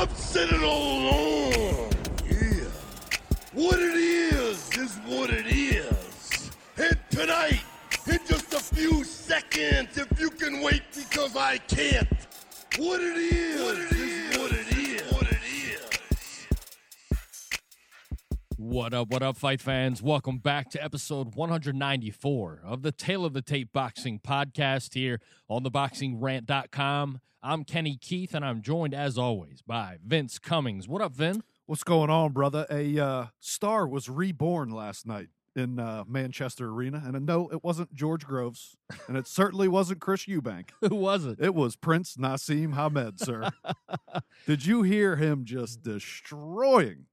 I've said it all along. Yeah. What it is is what it is. And tonight, in just a few seconds, if you can wait because I can't. What it is, what it is, what it is, What up, what up, fight fans? Welcome back to episode 194 of the Tale of the Tape Boxing podcast here on theboxingrant.com. I'm Kenny Keith, and I'm joined, as always, by Vince Cummings. What up, Vin? What's going on, brother? A uh, star was reborn last night in uh, Manchester Arena, and no, it wasn't George Groves, and it certainly wasn't Chris Eubank. Who was it? It was Prince Naseem Hamed, sir. Did you hear him just destroying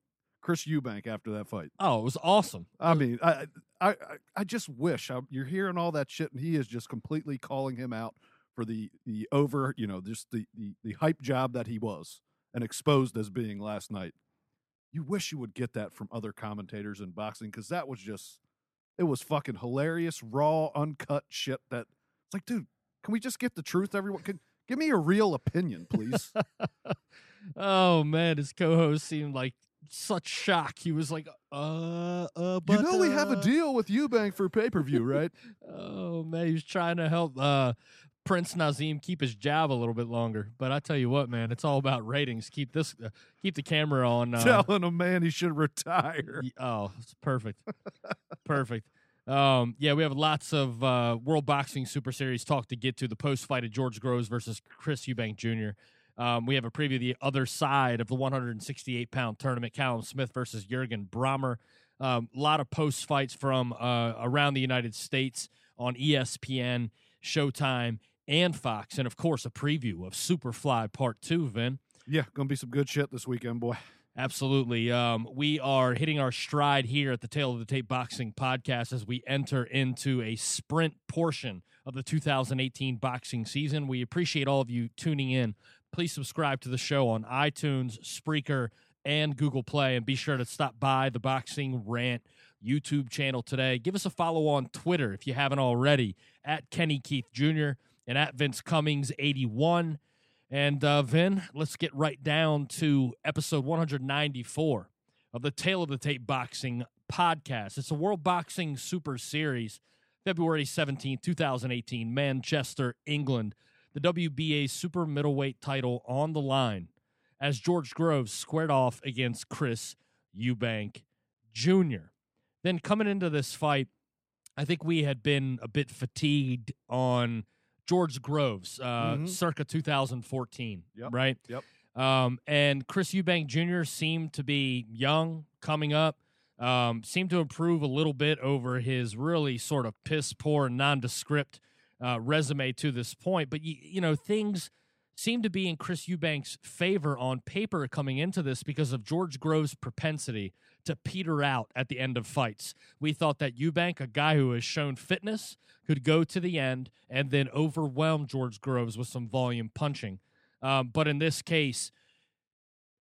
Chris Eubank after that fight? Oh, it was awesome. I mean, I I I- just wish I, you're hearing all that shit, and he is just completely calling him out for the the over, you know, just the the, the hype job that he was and exposed as being last night. You wish you would get that from other commentators in boxing because that was just it was fucking hilarious, raw, uncut shit. That it's like, dude, can we just get the truth? Everyone, can give me a real opinion, please. Oh, man, his co host seemed like such shock. He was like, uh, uh, you but, know we have a uh, deal with Eubank for pay per view, right? Oh man, He's trying to help uh, Prince Naseem keep his job a little bit longer. But I tell you what, man, it's all about ratings. Keep this, uh, keep the camera on. Uh, Telling a man he should retire. y- oh, it's perfect, perfect. Um, yeah, we have lots of uh, World Boxing Super Series talk to get to. The post fight of George Groves versus Chris Eubank Jr. Um, we have a preview of the other side of the 168 pound tournament: Callum Smith versus Jurgen Brahmer. A lot of post fights from uh, around the United States on ESPN, Showtime, and Fox, and of course a preview of Superfly Part Two. Vin. Yeah, gonna be some good shit this weekend, boy. Absolutely. Um, we are hitting our stride here at the Tale of the Tape Boxing podcast as we enter into a sprint portion of the 2018 boxing season. We appreciate all of you tuning in. Please subscribe to the show on iTunes, Spreaker, and Google Play, and be sure to stop by the Boxing Rant YouTube channel today. Give us a follow on Twitter if you haven't already at Kenny Keith Jr. and at Vince Cummings 81. And uh, Vin, let's get right down to episode 194 of the Tale of the Tape Boxing podcast. It's a World Boxing Super Series, February 17, 2018, Manchester, England. The WBA super middleweight title on the line as George Groves squared off against Chris Eubank Jr. Then coming into this fight, I think we had been a bit fatigued on George Groves, uh, Mhm. circa 2014, Yep. right? Yep. Um, and Chris Eubank Jr. seemed to be young, coming up, um, seemed to improve a little bit over his really sort of piss poor, nondescript uh, resume to this point. But, you, you know, things seem to be in Chris Eubank's favor on paper coming into this because of George Groves' propensity to peter out at the end of fights. We thought that Eubank, a guy who has shown fitness, could go to the end and then overwhelm George Groves with some volume punching. Um, but in this case,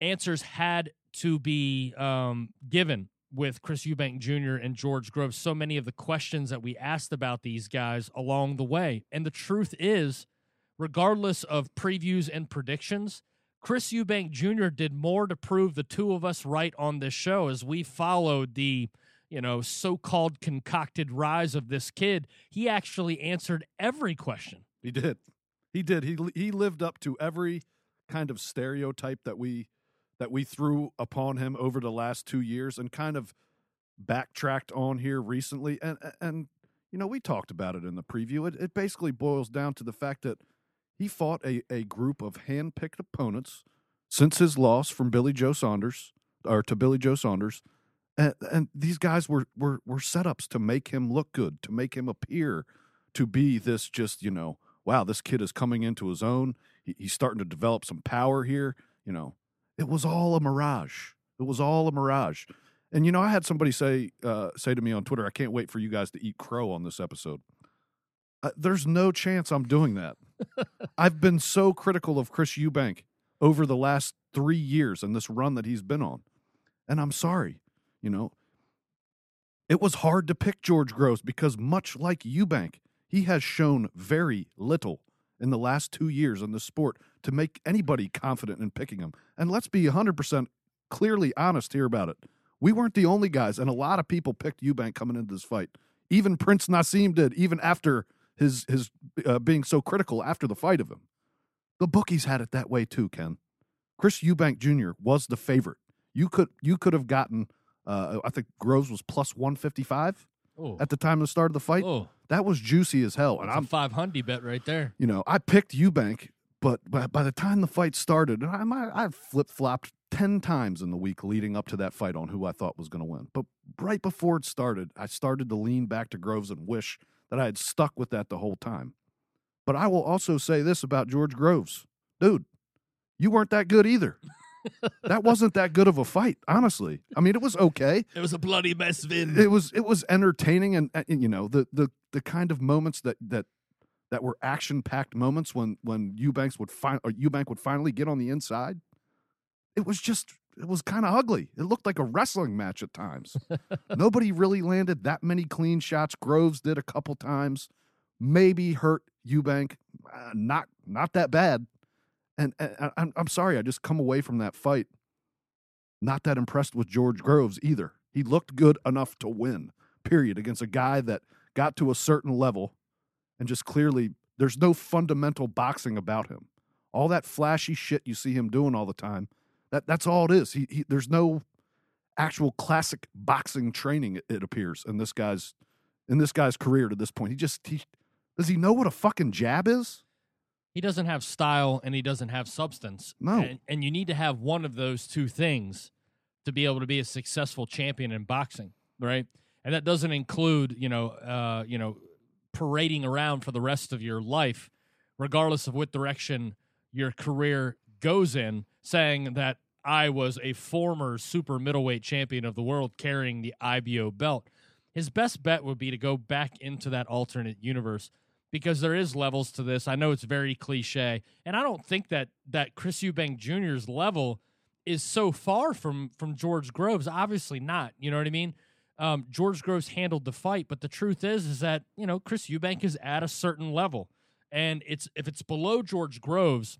answers had to be um, given with Chris Eubank Jr. and George Groves. So many of the questions that we asked about these guys along the way. And the truth is, regardless of previews and predictions, Chris Eubank Jr. did more to prove the two of us right on this show as we followed the, you know, so-called concocted rise of this kid. He actually answered every question. He did. He did. He he lived up to every kind of stereotype that we that we threw upon him over the last 2 years and kind of backtracked on here recently and and you know, we talked about it in the preview. It it basically boils down to the fact that he fought a, a group of hand-picked opponents since his loss from Billy Joe Saunders or to Billy Joe Saunders. And, and these guys were, were were setups to make him look good, to make him appear to be this just, you know, wow, this kid is coming into his own. He, he's starting to develop some power here. You know, it was all a mirage. It was all a mirage. And you know, I had somebody say uh, say to me on Twitter, "I can't wait for you guys to eat crow on this episode." Uh, there's no chance I'm doing that. I've been so critical of Chris Eubank over the last three years and this run that he's been on, and I'm sorry. You know, it was hard to pick George Groves because, much like Eubank, he has shown very little in the last two years in the sport to make anybody confident in picking him. And let's be 100% clearly honest here about it. We weren't the only guys, and a lot of people picked Eubank coming into this fight. Even Prince Naseem did, even after his his uh, being so critical after the fight of him. The bookies had it that way too, Ken. Chris Eubank Jr. was the favorite. You could you could have gotten, uh, I think Groves was plus 155 Oh, at the time of the start of the fight. oh, That was juicy as hell. And that's I'm a five hundred bet right there. you know, I picked Eubank, but by, by the time the fight started, and I, I, flip flopped 10 times in the week leading up to that fight on who I thought was going to win. But right before it started, I started to lean back to Groves and wish that I had stuck with that the whole time. But I will also say this about George Groves dude, you weren't that good either. that wasn't that good of a fight, honestly. I mean, it was okay It was a bloody mess, Vin. it was it was entertaining and, and you know the the the kind of moments that that that were action packed moments when when Eubanks would find or Eubank would finally get on the inside. It was just it was kind of ugly. It looked like a wrestling match at times. Nobody really landed that many clean shots. Groves did a couple times, maybe hurt Eubank, uh, not not that bad. And, and I'm I'm sorry, I just come away from that fight not that impressed with George Groves either. He looked good enough to win, period, against a guy that got to a certain level and just clearly there's no fundamental boxing about him. All that flashy shit you see him doing all the time, that that's all it is. He, he there's no actual classic boxing training it, it appears in this guy's in this guy's career to this point. He just he does he know what a fucking jab is? He doesn't have style and he doesn't have substance. No. And, and you need to have one of those two things to be able to be a successful champion in boxing, right? And that doesn't include, you know, uh, you know, parading around for the rest of your life, regardless of what direction your career goes in, saying that I was a former super middleweight champion of the world carrying the IBO belt. His best bet would be to go back into that alternate universe because there is levels to this. I know it's very cliche, and I don't think that that Chris Eubank Jr.'s level is so far from from George Groves. Obviously not. You know what I mean? Um, George Groves handled the fight, but the truth is, is that you know Chris Eubank is at a certain level, and it's if it's below George Groves,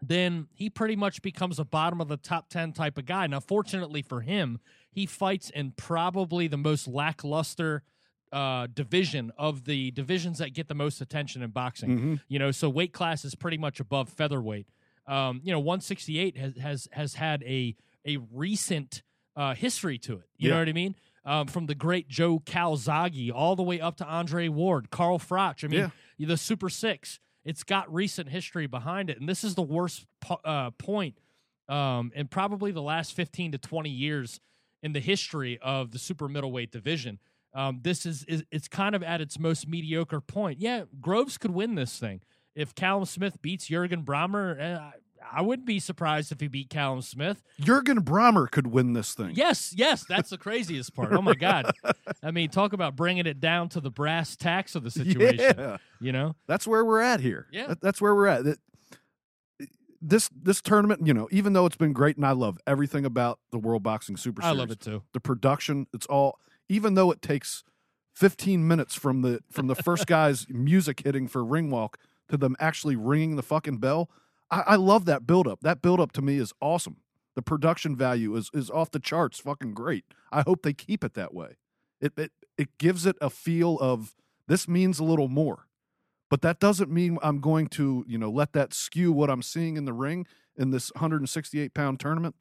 then he pretty much becomes a bottom of the top 10 type of guy. Now, fortunately for him, he fights in probably the most lackluster uh, division of the divisions that get the most attention in boxing. Mm-hmm. You know, so weight class is pretty much above featherweight. Um, you know, 168 has has has had a a recent uh, history to it. You Yeah. know what I mean? Um, from the great Joe Calzaghe all the way up to Andre Ward, Carl Froch. I mean, the Super Six. It's got recent history behind it, and this is the worst po- uh, point um, in probably the last 15 to 20 years in the history of the super middleweight division. Um, this is, is it's kind of at its most mediocre point. Yeah, Groves could win this thing if Callum Smith beats Jurgen Brahmer. I, wouldn't be surprised if he beat Callum Smith. Jurgen Brahmer could win this thing. Yes, yes, that's the craziest part. Oh my god! I mean, talk about bringing it down to the brass tacks of the situation. Yeah. You know, That's where we're at here. Yeah. That- that's where we're at. That- This this tournament, you know, even though it's been great, and I love everything about the World Boxing Super Series, I love it too. The production, it's all. Even though it takes 15 minutes from the from the first guy's music hitting for ring walk to them actually ringing the fucking bell, I, I love that buildup. That buildup to me is awesome. The production value is is off the charts, fucking great. I hope they keep it that way. It it it gives it a feel of this means a little more. But that doesn't mean I'm going to, you know, let that skew what I'm seeing in the ring in this 168 pound tournament.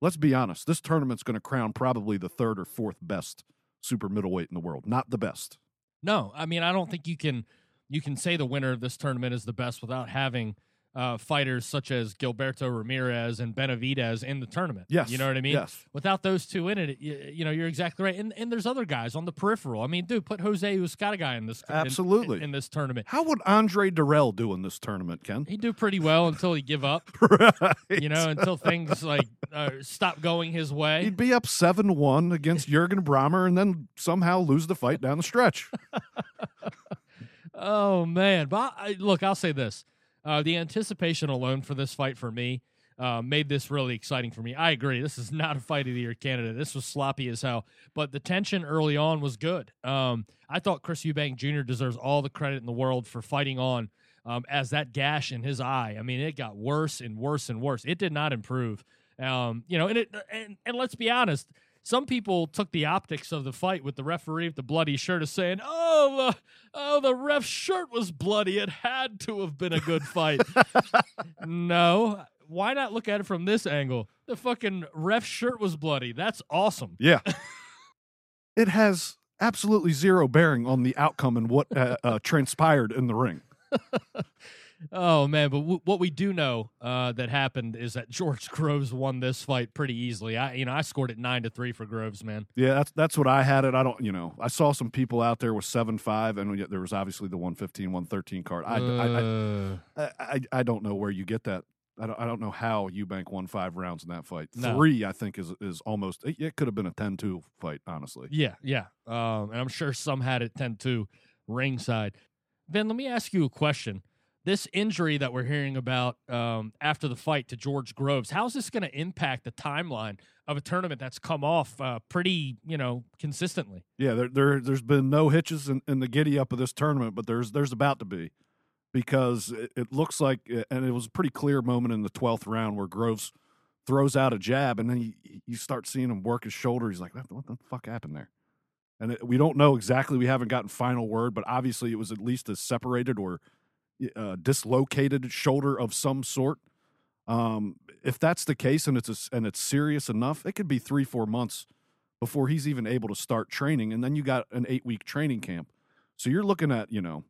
Let's be honest. This tournament's going to crown probably the third or fourth best super middleweight in the world. Not the best. No, I mean, I don't think you can you can say the winner of this tournament is the best without having uh, fighters such as Gilberto Ramirez and Benavidez in the tournament. Yes. you know what I mean. Yes. Without those two in it, you, you know, you're exactly right. And and there's other guys on the peripheral. I mean, dude, put Jose Uzcategui in this Absolutely. in, in this tournament. How would Andre Dirrell do in this tournament, Ken? He'd do pretty well until he give up. right. You know, until things like uh, stop going his way. He'd be up 7 1 against Jurgen Brahmer and then somehow lose the fight down the stretch. Oh man, but I, look, I'll say this: uh, the anticipation alone for this fight for me uh, made this really exciting for me. I agree. This is not a fight of the year candidate. This was sloppy as hell, but the tension early on was good. Um, I thought Chris Eubank Jr. deserves all the credit in the world for fighting on um, as that gash in his eye. I mean, it got worse and worse and worse. It did not improve. Um, you know, and it and, and let's be honest. Some people took the optics of the fight with the referee with the bloody shirt as saying, "Oh, the oh the ref's shirt was bloody. It had to have been a good fight." no, why not look at it from this angle? The fucking ref shirt was bloody. That's awesome. Yeah. it has absolutely zero bearing on the outcome and what uh, uh, transpired in the ring. Oh man, but w- what we do know uh, that happened is that George Groves won this fight pretty easily. I, you know, I scored it nine to three for Groves, man. Yeah, that's that's what I had it. I don't, you know, I saw some people out there with seven five, and there was obviously the 115, 113 card. I, Uh, I, I, I, I don't know where you get that. I don't, I don't know how Eubank won five rounds in that fight. No. Three, I think, is is almost. It, it could have been a 10-2 fight, honestly. yeah, yeah, um, and I'm sure some had it ten two ringside. Ben, let me ask you a question. This injury that we're hearing about um, after the fight to George Groves, how's this going to impact the timeline of a tournament that's come off uh, pretty, you know, consistently? Yeah, there, there there's been no hitches in, in the giddy up of this tournament, but there's there's about to be because it, it looks like, and it was a pretty clear moment in the twelfth round where Groves throws out a jab, and then you you start seeing him work his shoulder. He's like, what, the fuck happened there? And it, we don't know exactly. We haven't gotten final word, but obviously it was at least a separated or uh, dislocated shoulder of some sort. Um, if that's the case and it's a, and it's serious enough, it could be three four months before he's even able to start training, and then you got an eight week training camp. So you're looking at you know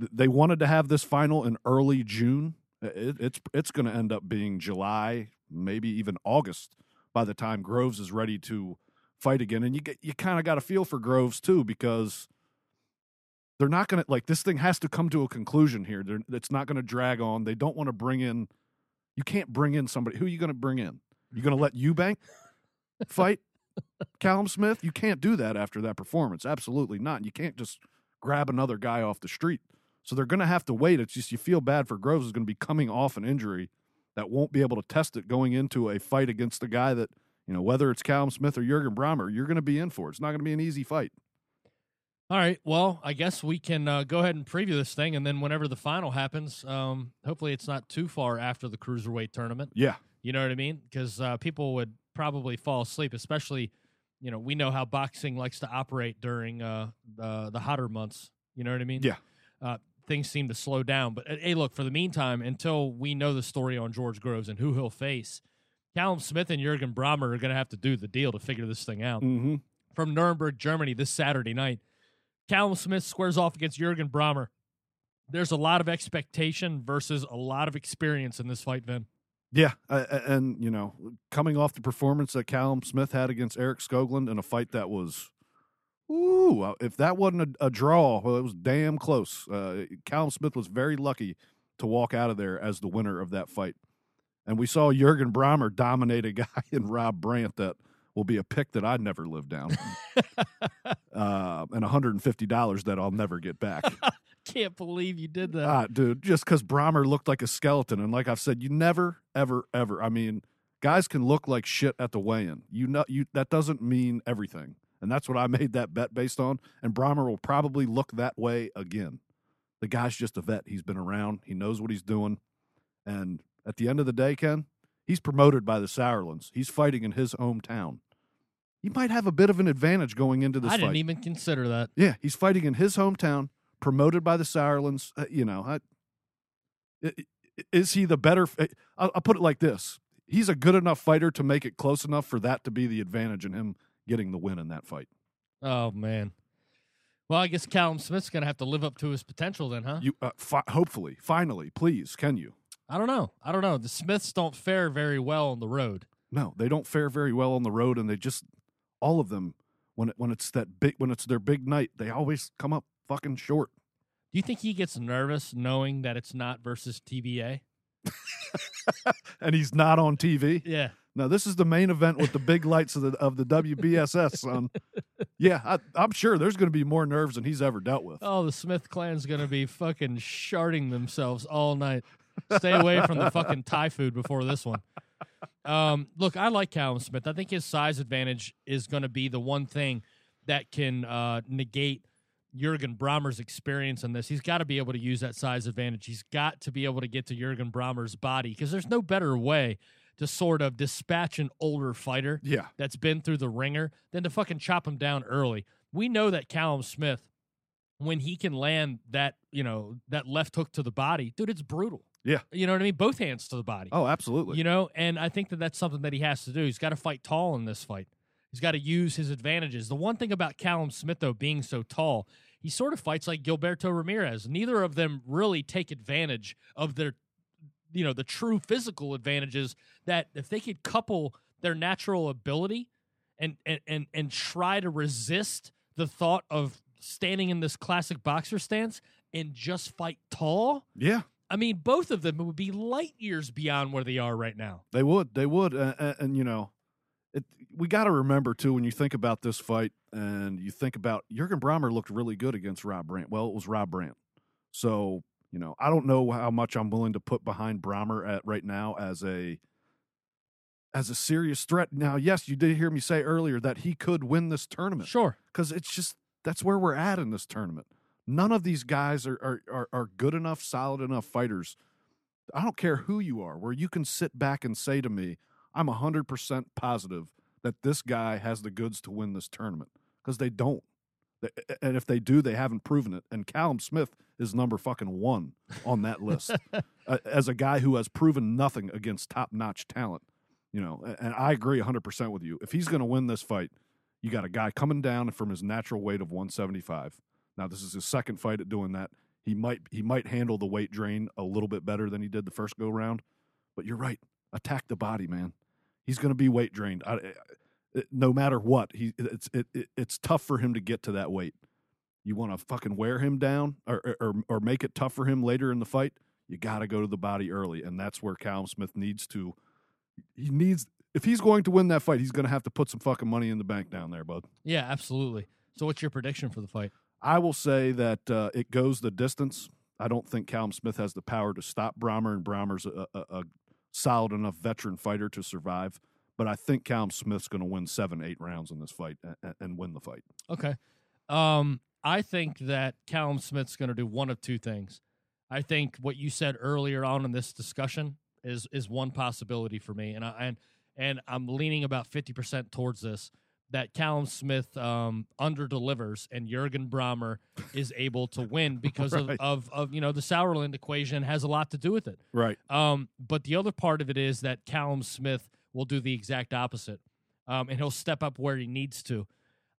th- they wanted to have this final in early June. It, it's it's going to end up being July, maybe even August by the time Groves is ready to fight again. And you get you kind of got a feel for Groves too because they're not going to like this thing has to come to a conclusion here. They're, it's not going to drag on. They don't want to bring in. You can't bring in somebody. Who are you going to bring in? You're going to let Eubank fight Callum Smith? You can't do that after that performance. Absolutely not. You can't just grab another guy off the street. So they're going to have to wait. It's just you feel bad for Groves is going to be coming off an injury that won't be able to test it going into a fight against a guy that you know whether it's Callum Smith or Jurgen Brahmer, you're going to be in for. It's not going to be an easy fight. All right. Well, I guess we can uh, go ahead and preview this thing, and then whenever the final happens, um, hopefully it's not too far after the cruiserweight tournament. Yeah, You know what I mean? Because uh, people would probably fall asleep, especially, you know, we know how boxing likes to operate during uh, the the hotter months. You know what I mean? Yeah. Uh, things seem to slow down, but hey, look for the meantime, until we know the story on George Groves and who he'll face, Callum Smith and Jurgen Brahmer are going to have to do the deal to figure this thing out. mm-hmm. From Nuremberg, Germany, this Saturday night, Callum Smith squares off against Jurgen Brahmer. There's a lot of expectation versus a lot of experience in this fight, Vin. Yeah, uh, and you know, coming off the performance that Callum Smith had against Eric Skoglund in a fight that was, ooh, uh, if that wasn't a, a draw, well, it was damn close. Uh, Callum Smith was very lucky to walk out of there as the winner of that fight, and we saw Jurgen Brahmer dominate a guy in Rob Brandt that will be a pick that I'd never live down, uh, and $150 that I'll never get back. Can't believe you did that. Ah, dude, just because Brahmer looked like a skeleton, and like I've said, you never, ever, ever. I mean, guys can look like shit at the weigh-in. You know, you that doesn't mean everything, and that's what I made that bet based on. And Brahmer will probably look that way again. The guy's just a vet. He's been around. He knows what he's doing, and at the end of the day, Ken, he's promoted by the Sauerlands. He's fighting in his hometown. He might have a bit of an advantage going into this I fight. didn't even consider that. Yeah, he's fighting in his hometown, promoted by the Sauerlands. Uh, you know, I, i- i- is he the better? I'll, I'll put it like this: He's a good enough fighter to make it close enough for that to be the advantage in him getting the win in that fight. Oh man. Well, I guess Callum Smith's gonna have to live up to his potential then, huh? You, uh, fi- hopefully, finally, please, can you? I don't know. I don't know. The Smiths don't fare very well on the road. No, they don't fare very well on the road, and they just all of them when it, when it's that big when it's their big night, they always come up fucking short. Do you think he gets nervous knowing that it's not versus TBA? And he's not on TV. Yeah. Now this is the main event with the big lights of the of the WBSS, son. Yeah, I, I'm sure there's going to be more nerves than he's ever dealt with. Oh, the Smith clan's gonna be fucking sharding themselves all night. Stay away from the fucking Thai food before this one. Um, look, I like Callum Smith. I think his size advantage is going to be the one thing that can uh, negate, Jurgen Brahmer's experience in this. He's got to be able to use that size advantage. He's got to be able to get to Jurgen Brahmer's body because there's no better way to sort of dispatch an older fighter Yeah. that's been through the ringer than to fucking chop him down early. We know that Callum Smith, when he can land that, you know, that left hook to the body, dude, it's brutal. Yeah. You know what I mean? Both hands to the body. Oh, absolutely. You know, and I think that that's something that he has to do. He's got to fight tall in this fight. He's got to use his advantages. The one thing about Callum Smith, though, being so tall, he sort of fights like Gilberto Ramirez. Neither of them really take advantage of their, you know, the true physical advantages that if they could couple their natural ability and and and, and try to resist the thought of standing in this classic boxer stance and just fight tall. yeah, I mean, both of them would be light years beyond where they are right now. they would. They would. Uh, and, and you know, it, we got to remember too when you think about this fight and you think about Jurgen Brahmer looked really good against Rob Brandt. Well, it was Rob Brandt. So you know, I don't know how much I'm willing to put behind Brahmer at right now as a as a serious threat. Now, yes, you did hear me say earlier that he could win this tournament. Sure. because it's just that's where we're at in this tournament. None of these guys are, are are are good enough, solid enough fighters. I don't care who you are, where you can sit back and say to me, "I'm hundred percent positive that this guy has the goods to win this tournament," because they don't. And if they do, they haven't proven it. And Callum Smith is number fucking one on that list uh, as a guy who has proven nothing against top notch talent. You know, and I agree 100% with you. If he's going to win this fight, you got a guy coming down from his natural weight of 175. Now, this is his second fight at doing that. He might he might handle the weight drain a little bit better than he did the first go round. But you're right. Attack the body, man. He's going to be weight drained. I, no matter what, he it's it, it, it's tough for him to get to that weight. You want to fucking wear him down or, or or make it tough for him later in the fight. You got to go to the body early, and that's where Callum Smith needs to. He needs if he's going to win that fight, he's going to have to put some fucking money in the bank down there, bud. Yeah, absolutely. So, what's your prediction for the fight? I will say that uh, it goes the distance. I don't think Callum Smith has the power to stop Brahmer, and Brahmer's a, a, a solid enough veteran fighter to survive. But I think Callum Smith's going to win seven, eight rounds in this fight and, and win the fight. Okay. Um, I think that Callum Smith's going to do one of two things. I think what you said earlier on in this discussion is is one possibility for me, and I and and I'm leaning about fifty percent towards this. That Callum Smith um, under delivers and Jurgen Brahmer is able to win because Right. of, of of you know the Sauerland equation has a lot to do with it. Right. Um, but the other part of it is that Callum Smith will do the exact opposite, um, and he'll step up where he needs to.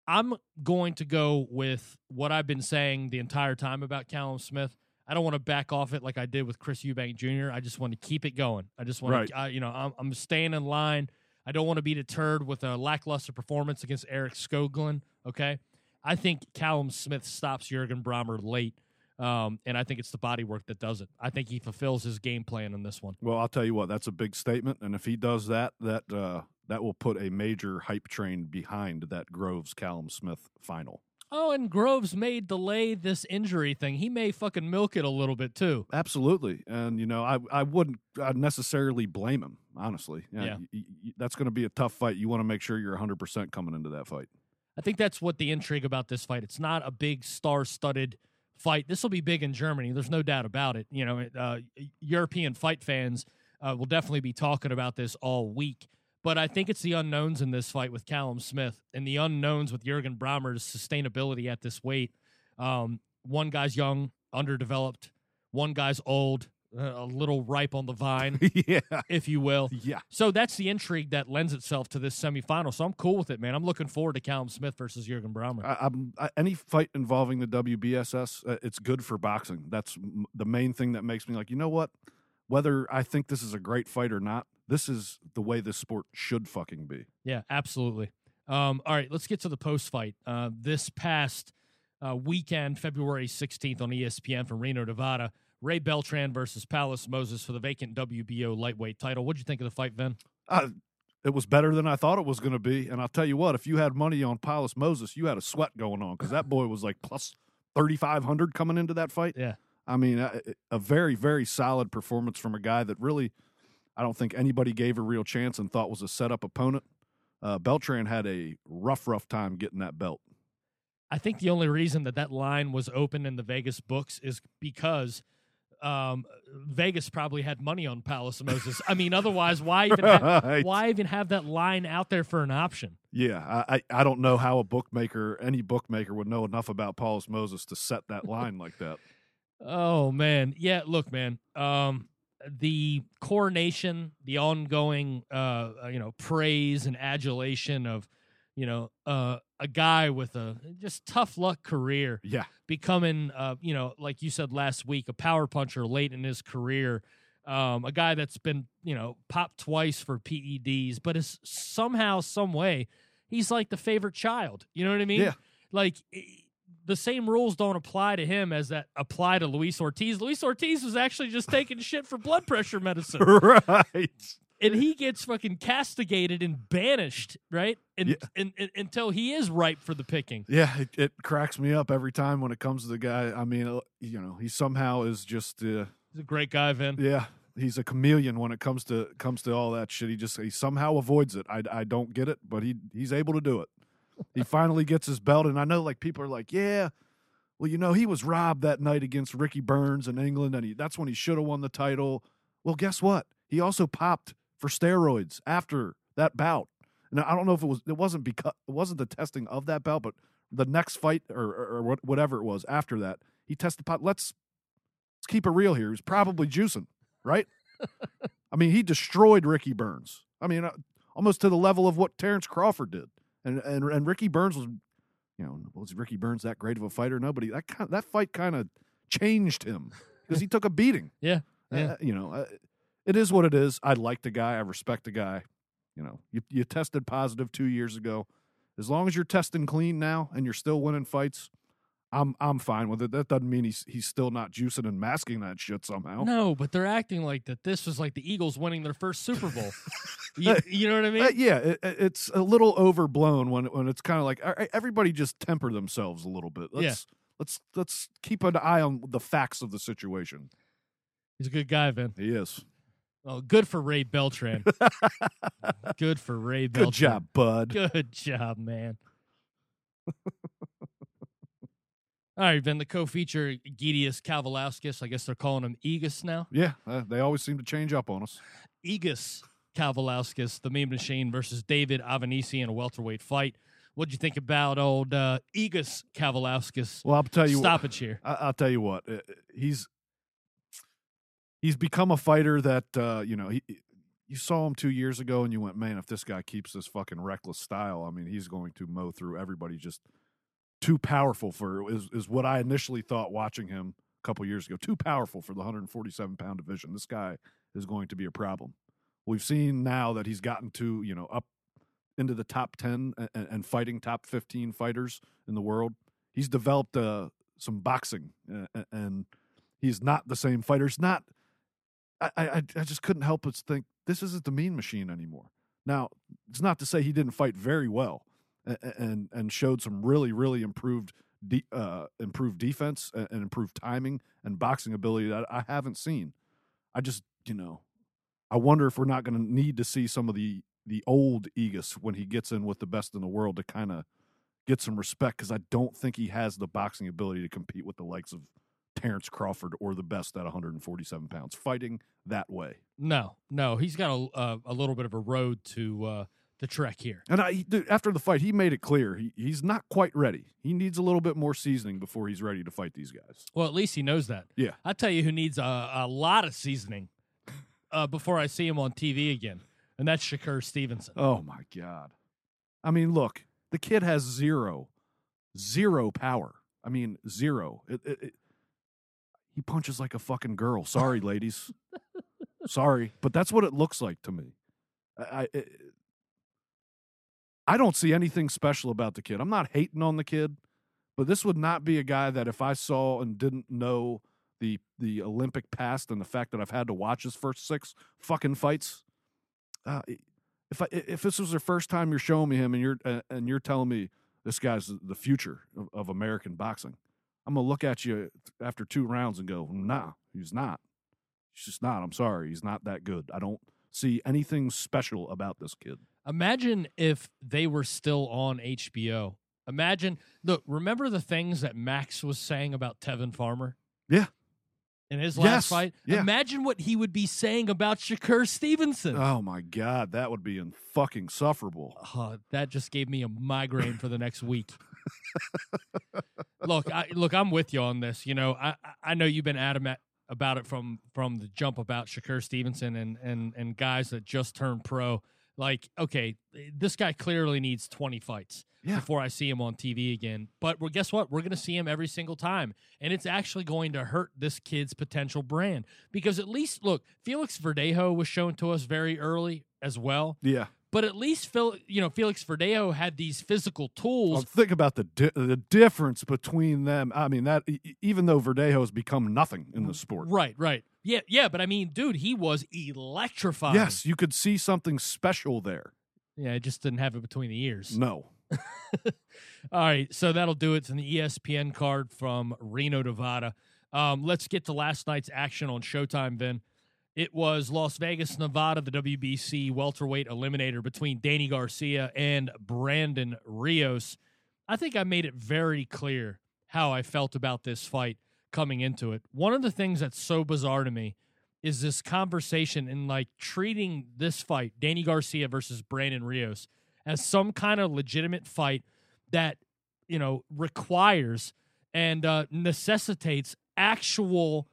I'm going to go with what I've been saying the entire time about Callum Smith. I don't want to back off it like I did with Chris Eubank Jr. I just want to keep it going. I just want Right. to, I, you know, I'm, I'm staying in line. I don't want to be deterred with a lackluster performance against Eric Skoglund. Okay, I think Callum Smith stops Jurgen Brahmer late, um, and I think it's the body work that does it. I think he fulfills his game plan in this one. Well, I'll tell you what, that's a big statement, and if he does that, that uh, that will put a major hype train behind that Groves Callum Smith final. Oh, and Groves may delay this injury thing. He may fucking milk it a little bit too. Absolutely, and you know, I I wouldn't uh, necessarily blame him. Honestly, Yeah. y- y- that's going to be a tough fight. You want to make sure you're 100 percent coming into that fight. I think that's what the intrigue about this fight. It's not a big star-studded fight. This will be big in Germany. There's no doubt about it. You know, uh, European fight fans uh, will definitely be talking about this all week. But I think it's the unknowns in this fight with Callum Smith and the unknowns with Jurgen Brahmer's sustainability at this weight. Um, one guy's young, underdeveloped. One guy's old, uh, a little ripe on the vine, yeah, if you will. yeah. So that's the intrigue that lends itself to this semifinal. So I'm cool with it, man. I'm looking forward to Callum Smith versus Jurgen Brahmer. I, I'm I, any fight involving the WBSS, uh, it's good for boxing. That's m- the main thing that makes me like, you know what? Whether I think this is a great fight or not, this is the way this sport should fucking be. Yeah, absolutely. Um, all right, let's get to the post fight. Uh, this past uh, weekend, February 16th on ESPN from Reno, Nevada, Ray Beltran versus Paulus Moses for the vacant WBO lightweight title. What'd you think of the fight, Vin? Uh, it was better than I thought it was going to be. And I'll tell you what, if you had money on Paulus Moses, you had a sweat going on because that boy was like plus 3,500 coming into that fight. Yeah. I mean, a, a very, very solid performance from a guy that really, I don't think anybody gave a real chance and thought was a setup opponent. Uh, Beltran had a rough, rough time getting that belt. I think the only reason that that line was open in the Vegas books is because um, Vegas probably had money on Paulus Moses. I mean, otherwise, why even have, Right. why even have that line out there for an option? Yeah, I, I I don't know how a bookmaker, any bookmaker, would know enough about Paulus Moses to set that line like that. Oh man, yeah. Look, man. Um, the coronation, the ongoing, uh, uh, you know, praise and adulation of, you know, uh, a guy with a just tough luck career Yeah, becoming, uh, you know, like you said last week, a power puncher late in his career. Um, a guy that's been, you know, popped twice for PEDs, but is somehow, some way, he's like the favorite child. You know what I mean? Yeah. Like the same rules don't apply to him as that apply to Luis Ortiz. Luis Ortiz was actually just taking shit for blood pressure medicine, right. and he gets fucking castigated and banished, right? And, Yeah. and, and until he is ripe for the picking. Yeah, it, it cracks me up every time when it comes to the guy. I mean, uh, you know, he somehow is just, uh, He's a great guy, Vin. yeah, he's a chameleon when it comes to comes to all that shit. He just he somehow avoids it. I, I don't get it, but he he's able to do it. He finally gets his belt, and I know like people are like, yeah, well, you know, he was robbed that night against Ricky Burns in England, and he that's when he should have won the title. Well, guess what? He also popped for steroids after that bout. And I don't know if it was it wasn't because it wasn't the testing of that bout, but the next fight or, or, or whatever it was after that, he tested pot. Let's let's keep it real here. He was probably juicing, right? I mean, he destroyed Ricky Burns. I mean, uh, almost to the level of what Terrence Crawford did. And and and Ricky Burns was, you know, was Ricky Burns that great of a fighter? Nobody. That kind that fight kind of changed him because he took a beating. Yeah. Yeah. Uh, you know, uh, it is what it is. I like the guy. I respect the guy. You know, you you tested positive two years ago. As long as you're testing clean now and you're still winning fights, I'm I'm fine with it. That doesn't mean he's he's still not juicing and masking that shit somehow. No, but they're acting like that. This was like the Eagles winning their first Super Bowl. you, you know what I mean? Uh, yeah, it, it- it's a little overblown when when it's kind of like right, everybody just temper themselves a little bit. Let's let's let's keep an eye on the facts of the situation. He's a good guy, Vin. He is. Oh, good for Ray Beltran. good for Ray Beltran. Good job, bud. Good job, man. All right, Vin, the co-feature Gidius Kavaliauskas. I guess they're calling him Egus now. Yeah, uh, they always seem to change up on us. Egus Kavaliauskas, the meme machine, versus David Avanesyan in a welterweight fight. What'd you think about old uh, Egus Kavaliauskas Well, I'll tell you what. stoppage here? I, I'll tell you what. uh, He's he's become a fighter that uh, you know. He, you saw him two years ago, and you went, "Man, if this guy keeps this fucking reckless style, I mean, he's going to mow through everybody. Just too powerful for is is what I initially thought watching him a couple years ago. Too powerful for the 147 pound division. This guy is going to be a problem. We've seen now that he's gotten to you know up into the top 10 and, and fighting top 15 fighters in the world. He's developed uh, some boxing, uh, and he's not the same fighter. It's not. I, I I just couldn't help but think this isn't the Mean Machine anymore. Now, it's not to say he didn't fight very well, and and, showed some really really improved de- uh, improved defense and, improved timing and boxing ability that I haven't seen. I just you know, I wonder if we're not going to need to see some of the the old Egus when he gets in with the best in the world to kind of get some respect because I don't think he has the boxing ability to compete with the likes of Terrence Crawford or the best at 147 pounds fighting that way. No, no, he's got a uh, a little bit of a road to uh, to trek here. And I, dude, after the fight, he made it clear he, he's not quite ready. He needs a little bit more seasoning before he's ready to fight these guys. Well, at least he knows that. Yeah. I tell you, who needs a, a lot of seasoning uh, before I see him on TV again, and that's Shakur Stevenson. Oh my god! I mean, look, the kid has zero, zero power. I mean, zero. It, it, it, he punches like a fucking girl. Sorry, ladies. Sorry, but that's what it looks like to me. I, I, don't see anything special about the kid. I'm not hating on the kid, but this would not be a guy that if I saw and didn't know the the Olympic past and the fact that I've had to watch his first six fucking fights. Uh, if I, if this was the first time you're showing me him and you're uh, and you're telling me this guy's the future of, of American boxing, I'm gonna look at you after two rounds and go, Nah, he's not. He's just not. I'm sorry, he's not that good. I don't see anything special about this kid. Imagine if they were still on HBO Imagine, look, remember the things that Max was saying about Tevin Farmer? Yeah. In his last Yes, fight? yeah. Imagine what he would be saying about Shakur Stevenson. Oh my god, that would be in fucking sufferable. Oh, uh, that just gave me a migraine for the next week. look, I, look, I'm with you on this. You know, I I- I know you've been adamant about it from from the jump about Shakur Stevenson and and and guys that just turned pro. Like, okay, eh, this guy clearly needs 20 fights Yeah. before I see him on TV again. But well, guess what? We're going to see him every single time, and it's actually going to hurt this kid's potential brand because at least look, Felix Verdejo was shown to us very early as well. Yeah. But at least Phil, you know, Felix Verdejo had these physical tools. Well, think about the di- the difference between them. I mean, that even though Verdejo has become nothing in the sport. Right, right. Yeah, yeah, but I mean, dude, he was electrified. Yes, you could see something special there. Yeah, it just didn't have it between the ears. No. All right, so that'll do it. It's an ESPN card from Reno, Nevada. Um, let's get to last night's action on Showtime, Vin. It was Las Vegas, Nevada, the WBC welterweight eliminator between Danny Garcia and Brandon Rios. I think I made it very clear how I felt about this fight coming into it. One of the things that's so bizarre to me is this conversation and like treating this fight, Danny Garcia versus Brandon Rios, as some kind of legitimate fight that you know requires and uh, necessitates actual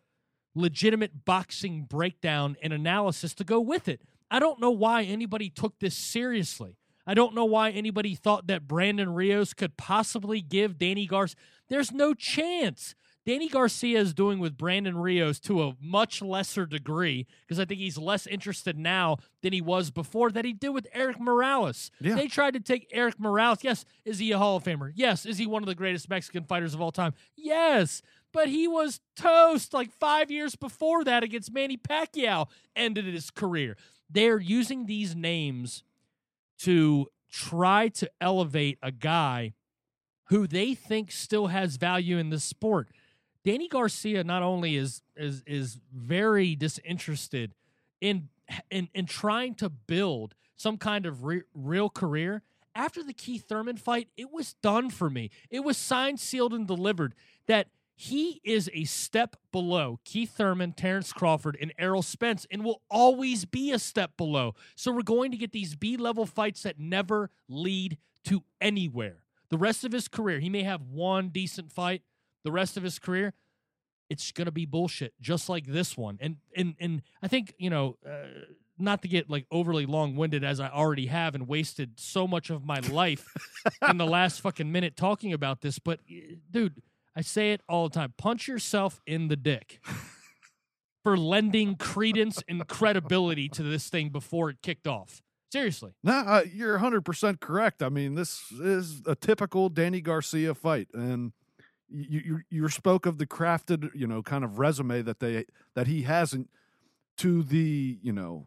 legitimate boxing breakdown and analysis to go with it. I don't know why anybody took this seriously. I don't know why anybody thought that Brandon Rios could possibly give Danny Garcia. There's no chance. Danny Garcia is doing with Brandon Rios to a much lesser degree because I think he's less interested now than he was before that he did with Erik Morales. Yeah. They tried to take Erik Morales. Yes, is he a Hall of Famer? Yes. Is he one of the greatest Mexican fighters of all time? Yes. But he was toast like five years before that against Manny Pacquiao, ended his career. They're using these names to try to elevate a guy who they think still has value in the sport. Danny Garcia not only is is is very disinterested in in in trying to build some kind of re- real career. After the Keith Thurman fight, it was done for me. It was signed, sealed, and delivered that he is a step below Keith Thurman, Terrence Crawford, and Errol Spence, and will always be a step below. So we're going to get these B level fights that never lead to anywhere. The rest of his career, he may have one decent fight. The rest of his career, it's going to be bullshit, just like this one. And and and I think you know, uh, not to get like overly long winded as I already have and wasted so much of my life in the last fucking minute talking about this, but dude, I say it all the time: punch yourself in the dick for lending credence and credibility to this thing before it kicked off. Seriously. No, uh, you're 100% correct. I mean, this is a typical Danny Garcia fight and you, you you spoke of the crafted, you know, kind of resume that they that he hasn't to the, you know,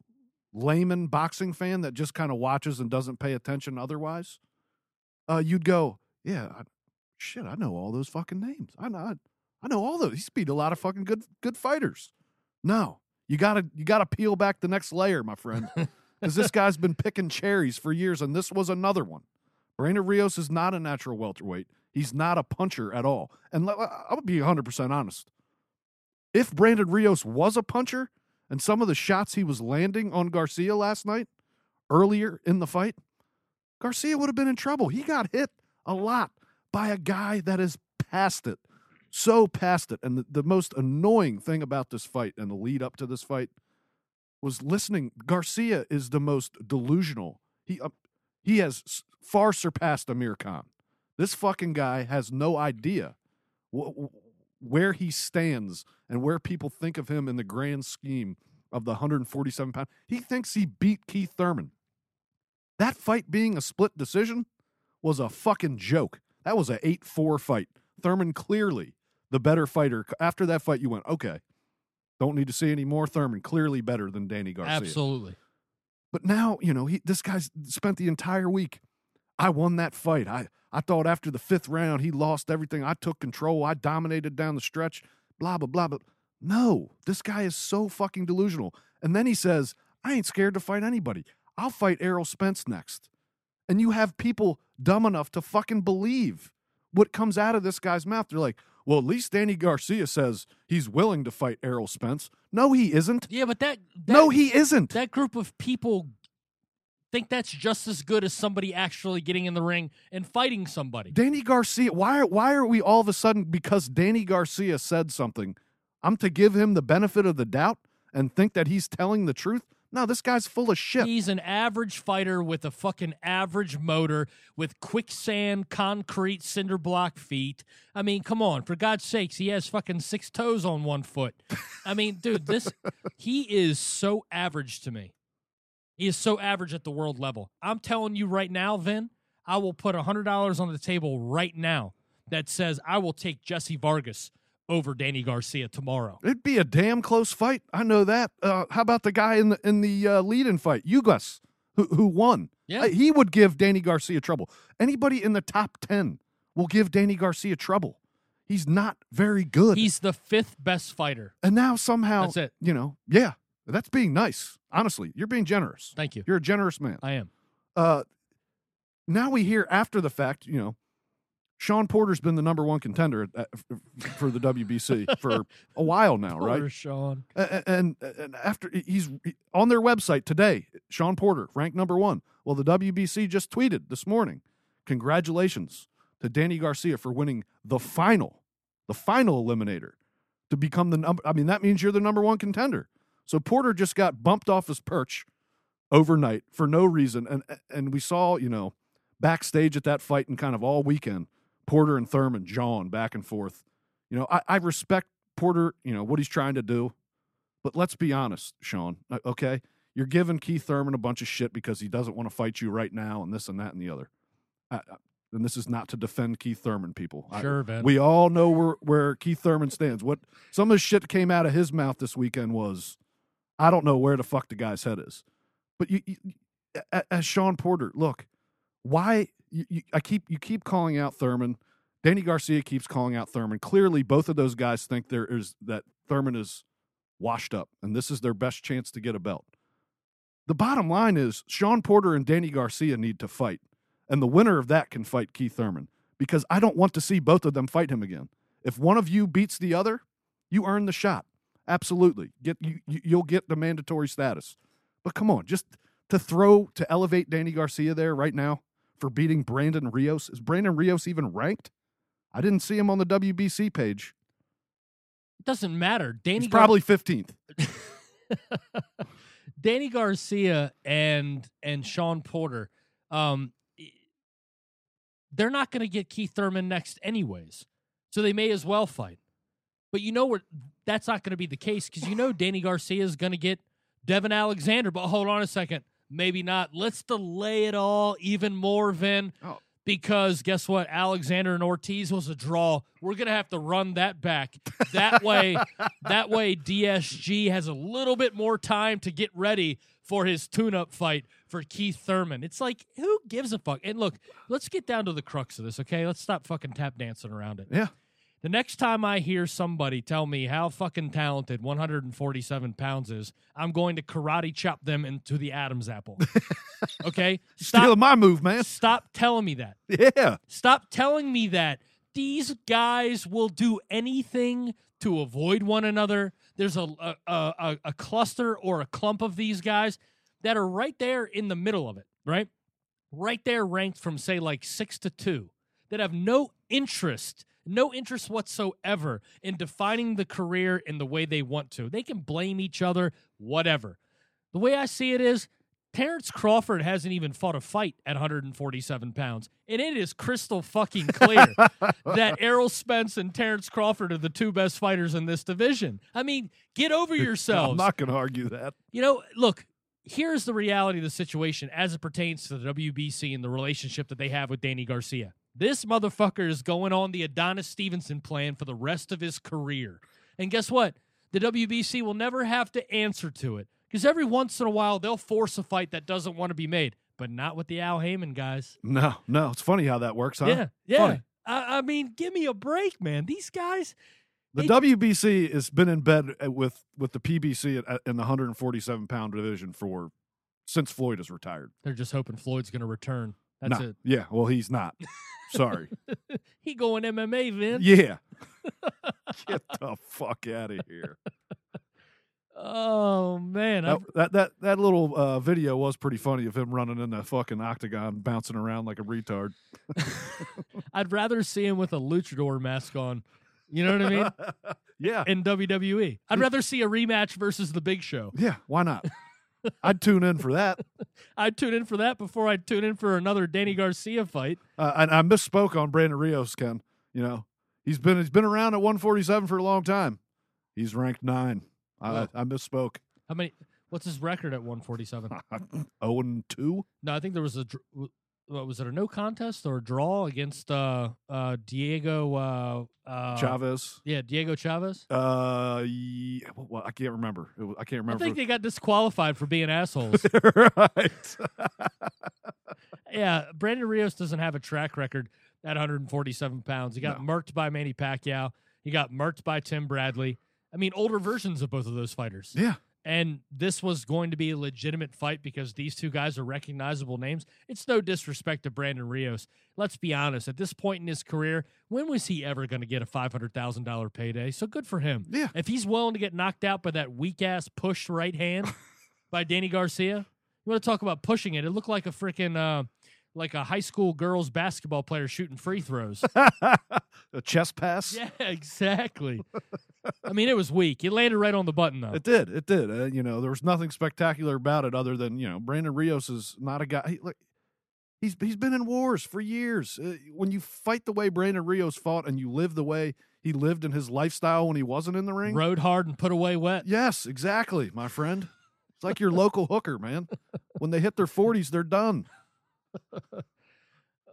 layman boxing fan that just kind of watches and doesn't pay attention otherwise. Uh you'd go, "Yeah, I, shit, I know all those fucking names. I know I know all those. He's beat a lot of fucking good good fighters." No. You got to you got to peel back the next layer, my friend because this guy's been picking cherries for years, and this was another one. Brandon Rios is not a natural welterweight. He's not a puncher at all. And I'll be 100% honest. If Brandon Rios was a puncher and some of the shots he was landing on Garcia last night, earlier in the fight, Garcia would have been in trouble. He got hit a lot by a guy that is past it. So past it. And the, the most annoying thing about this fight and the lead up to this fight was listening. Garcia is the most delusional. He uh, he has far surpassed Amir Khan. This fucking guy has no idea wh- wh- where he stands and where people think of him in the grand scheme of the 147 pound. He thinks he beat Keith Thurman. That fight being a split decision was a fucking joke. That was a 8 4 fight. Thurman clearly the better fighter. After that fight, you went, okay, don't need to see any more. Thurman clearly better than Danny Garcia. Absolutely. But now, you know, he this guy's spent the entire week. I won that fight. I I thought after the fifth round he lost everything. I took control. I dominated down the stretch. Blah blah blah. But no, this guy is so fucking delusional. And then he says, "I ain't scared to fight anybody. I'll fight Errol Spence next." And you have people dumb enough to fucking believe what comes out of this guy's mouth. They're like, well, at least Danny Garcia says he's willing to fight Errol Spence. No, he isn't. Yeah, but that, that no, he isn't. that group of people think that's just as good as somebody actually getting in the ring and fighting somebody. Danny Garcia, why are, why are we all of a sudden, because Danny Garcia said something, I'm to give him the benefit of the doubt and think that he's telling the truth? No, this guy's full of shit. He's an average fighter with a fucking average motor with quicksand, concrete, cinder block feet. I mean, come on, for God's sakes, he has fucking six toes on one foot. I mean, dude, this he is so average to me. He is so average at the world level. I'm telling you right now, Vin, I will put hundred dollars on the table right now that says I will take Jesse Vargas over Danny Garcia tomorrow. It'd be a damn close fight. I know that. Uh, how about the guy in the in the uh, lead-in fight, Ugas, who who won? Yeah. He would give Danny Garcia trouble. Anybody in the top ten will give Danny Garcia trouble. He's not very good. He's the fifth best fighter. and now somehow, That's it. you know, yeah, that's being nice. Honestly, you're being generous. Thank you. You're a generous man. I am. Uh, now we hear after the fact, you know, Sean Porter's been the number one contender for the WBC for a while now, right? Sean. A- a- and and after he's on their website today, Sean Porter ranked number one. Well, the WBC just tweeted this morning, congratulations to Danny Garcia for winning the final, the final eliminator to become the number. I mean, that means you're the number one contender. So Porter just got bumped off his perch overnight for no reason, and and we saw you know backstage at that fight and kind of all weekend, Porter and Thurman jawing back and forth. You know, I, I respect Porter, you know, what he's trying to do. But let's be honest, Sean, uh, okay? You're giving Keith Thurman a bunch of shit because he doesn't want to fight you right now and this and that and the other. I, I, and this is not to defend Keith Thurman, people. Sure, Ben. we all know where, where Keith Thurman stands. What some of the shit that came out of his mouth this weekend was, I don't know where the fuck the guy's head is. But you, you as Sean Porter, look, why you, you, I keep you keep calling out Thurman. Danny Garcia keeps calling out Thurman. Clearly, both of those guys think there is that Thurman is washed up, and this is their best chance to get a belt. The bottom line is Sean Porter and Danny Garcia need to fight, and the winner of that can fight Keith Thurman because I don't want to see both of them fight him again. If one of you beats the other, you earn the shot. Absolutely, get you, you you'll get the mandatory status. But come on, just to throw to elevate Danny Garcia there right now for beating Brandon Rios. Is Brandon Rios even ranked? I didn't see him on the WBC page. It doesn't matter. Danny He's Gar- probably 15th. Danny Garcia and and Sean Porter, um, they're not going to get Keith Thurman next anyways, so they may as well fight. But you know what? That's not going to be the case because you know Danny Garcia is going to get Devon Alexander. But hold on a second, maybe not. Let's delay it all even more, Vin. Oh. Because guess what? Alexander and Ortiz was a draw. We're gonna have to run that back. That way, that way DSG has a little bit more time to get ready for his tune-up fight for Keith Thurman. It's like, who gives a fuck? And look, let's get down to the crux of this, okay? Let's stop fucking tap dancing around it. Yeah. The next time I hear somebody tell me how fucking talented 147 pounds is, I'm going to karate chop them into the Adam's apple. Okay? Stop Stealing my move, man. stop telling me that. Yeah. Stop telling me that these guys will do anything to avoid one another. There's a a, a, a cluster or a clump of these guys that are right there in the middle of it, right? Right there, ranked from say like six to two, that have no interest, no interest whatsoever in defining the career in the way they want to. They can blame each other, whatever. The way I see it is Terrence Crawford hasn't even fought a fight at 147 pounds. And it is crystal fucking clear that Errol Spence and Terrence Crawford are the two best fighters in this division. I mean, get over yourselves. I'm not going to argue that. You know, look, here's the reality of the situation as it pertains to the WBC and the relationship that they have with Danny Garcia. This motherfucker is going on the Adonis Stevenson plan for the rest of his career. And guess what? The WBC will never have to answer to it because every once in a while they'll force a fight that doesn't want to be made, but not with the Al Haymon guys. No, no. It's funny how that works, huh? Yeah, yeah. I, I mean, give me a break, man. These guys, The They- WBC has been in bed uh, with with the PBC in the 147 pound division for since Floyd has retired. they're just hoping Floyd's going to return. That's Nah. it. Yeah, well, he's not. Sorry. He going MMA, Vin. yeah. Get the fuck out of here. Oh man, That, that that that little uh, video was pretty funny of him running in the fucking octagon, bouncing around like a retard. I'd rather see him with a luchador mask on. You know what I mean? yeah, In WWE, I'd rather see a rematch versus the Big Show. yeah. Why not? I'd tune in for that. I'd tune in for that before I'd tune in for another Danny Garcia fight. Uh, and I misspoke on Brandon Rios, Ken. You know, he's been he's been around at 147 for a long time. He's ranked nine. I. I misspoke. How many? What's his record at 147? Oh and two. No, I think there was a. What was it? A no contest or a draw against uh, uh, Diego uh, uh, Chavez. Yeah, Diego Chavez. Uh, yeah, well, I can't remember. It was, I can't remember. I think they got disqualified for being assholes. right. yeah, Brandon Rios doesn't have a track record at 147 pounds. He got No. murked by Manny Pacquiao. He got murked by Tim Bradley. I mean, older versions of both of those fighters. yeah. And this was going to be a legitimate fight because these two guys are recognizable names. It's no disrespect to Brandon Rios. Let's be honest. At this point in his career, when was he ever going to get a $500,000 payday? So good for him. Yeah. If he's willing to get knocked out by that weak ass push right hand by Danny Garcia, you want to talk about pushing it? It looked like a freaking uh, like a high school girls basketball player shooting free throws. a chest pass. yeah, exactly. I mean, it was weak. It landed right on the button though. It did. It did. Uh, you know, there was nothing spectacular about it other than you know Brandon Rios is not a guy. He, like, he's he's been in wars for years. Uh, when you fight the way Brandon Rios fought and you live the way he lived in his lifestyle when he wasn't in the ring. Rode hard and put away wet. Yes, exactly, my friend. It's like your local hooker, man. When they hit their forties, they're done.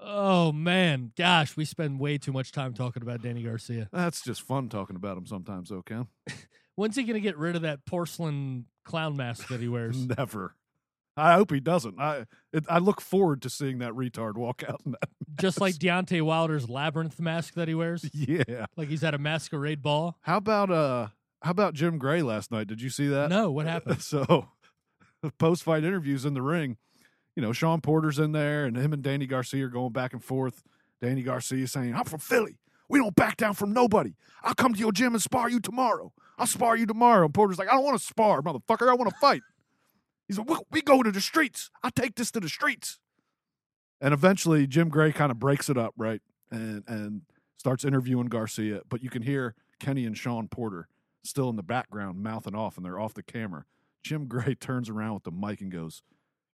Oh man, gosh, we spend way too much time talking about Danny Garcia. That's just fun talking about him sometimes, though, Ken. When's he going to get rid of that porcelain clown mask that he wears? Never. I hope he doesn't. I it, I look forward to seeing that retard walk out in that. Just like Deontay Wilder's labyrinth mask that he wears, Yeah. like he's at a masquerade ball. How about uh how about Jim Gray last night? Did you see that? No, what happened? So post fight interviews in the ring, you know, Sean Porter's in there and him and Danny Garcia are going back and forth. Danny Garcia saying, I'm from Philly. We don't back down from nobody. I'll come to your gym and spar you tomorrow. I'll spar you tomorrow. And Porter's like, I don't want to spar, motherfucker. I want to fight. He's like, we, go to the streets. I take this to the streets. And eventually Jim Gray kind of breaks it up, right? And and starts interviewing Garcia, but you can hear Kenny and Sean Porter still in the background mouthing off and they're off the camera. Jim Gray turns around with the mic and goes,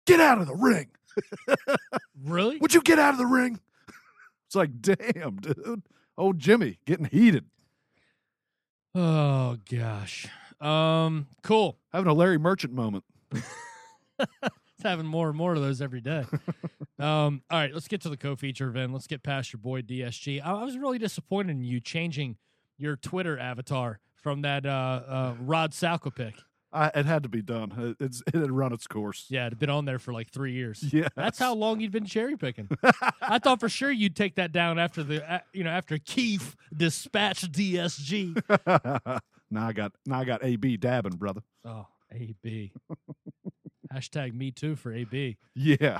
Get out of the ring. Really? Would you get out of the ring? It's like, damn, dude. Oh, Jimmy getting heated. Oh gosh. Um, cool. Having a Larry Merchant moment. It's having more and more of those every day. um, all right, let's get to the co-feature, Vin. Let's get past your boy DSG. I, I was really disappointed in you changing your Twitter avatar from that uh, uh, Rod Salka pic. I, it had to be done. It, it's, it had run its course. Yeah, it'd been on there for like three years. Yeah. That's how long you'd been cherry picking. I thought for sure you'd take that down after the, uh, you know, after Keith dispatched DSG. now I got now I got AB dabbing, brother. Oh, AB. Hashtag me too for AB. Yeah.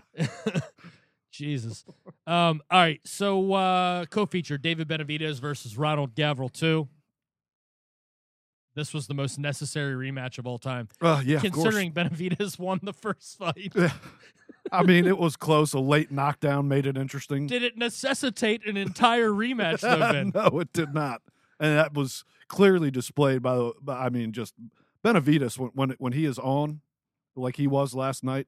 Jesus. Um, all right. So uh co-feature David Benavidez versus Ronald Gavril 2. This was the most necessary rematch of all time. Uh, yeah. considering Benavidez won the first fight. I mean, it was close. A late knockdown made it interesting. Did it necessitate an entire rematch though, Ben? no, it did not, and that was clearly displayed by. the. by I mean, just Benavidez when when when he is on, like he was last night.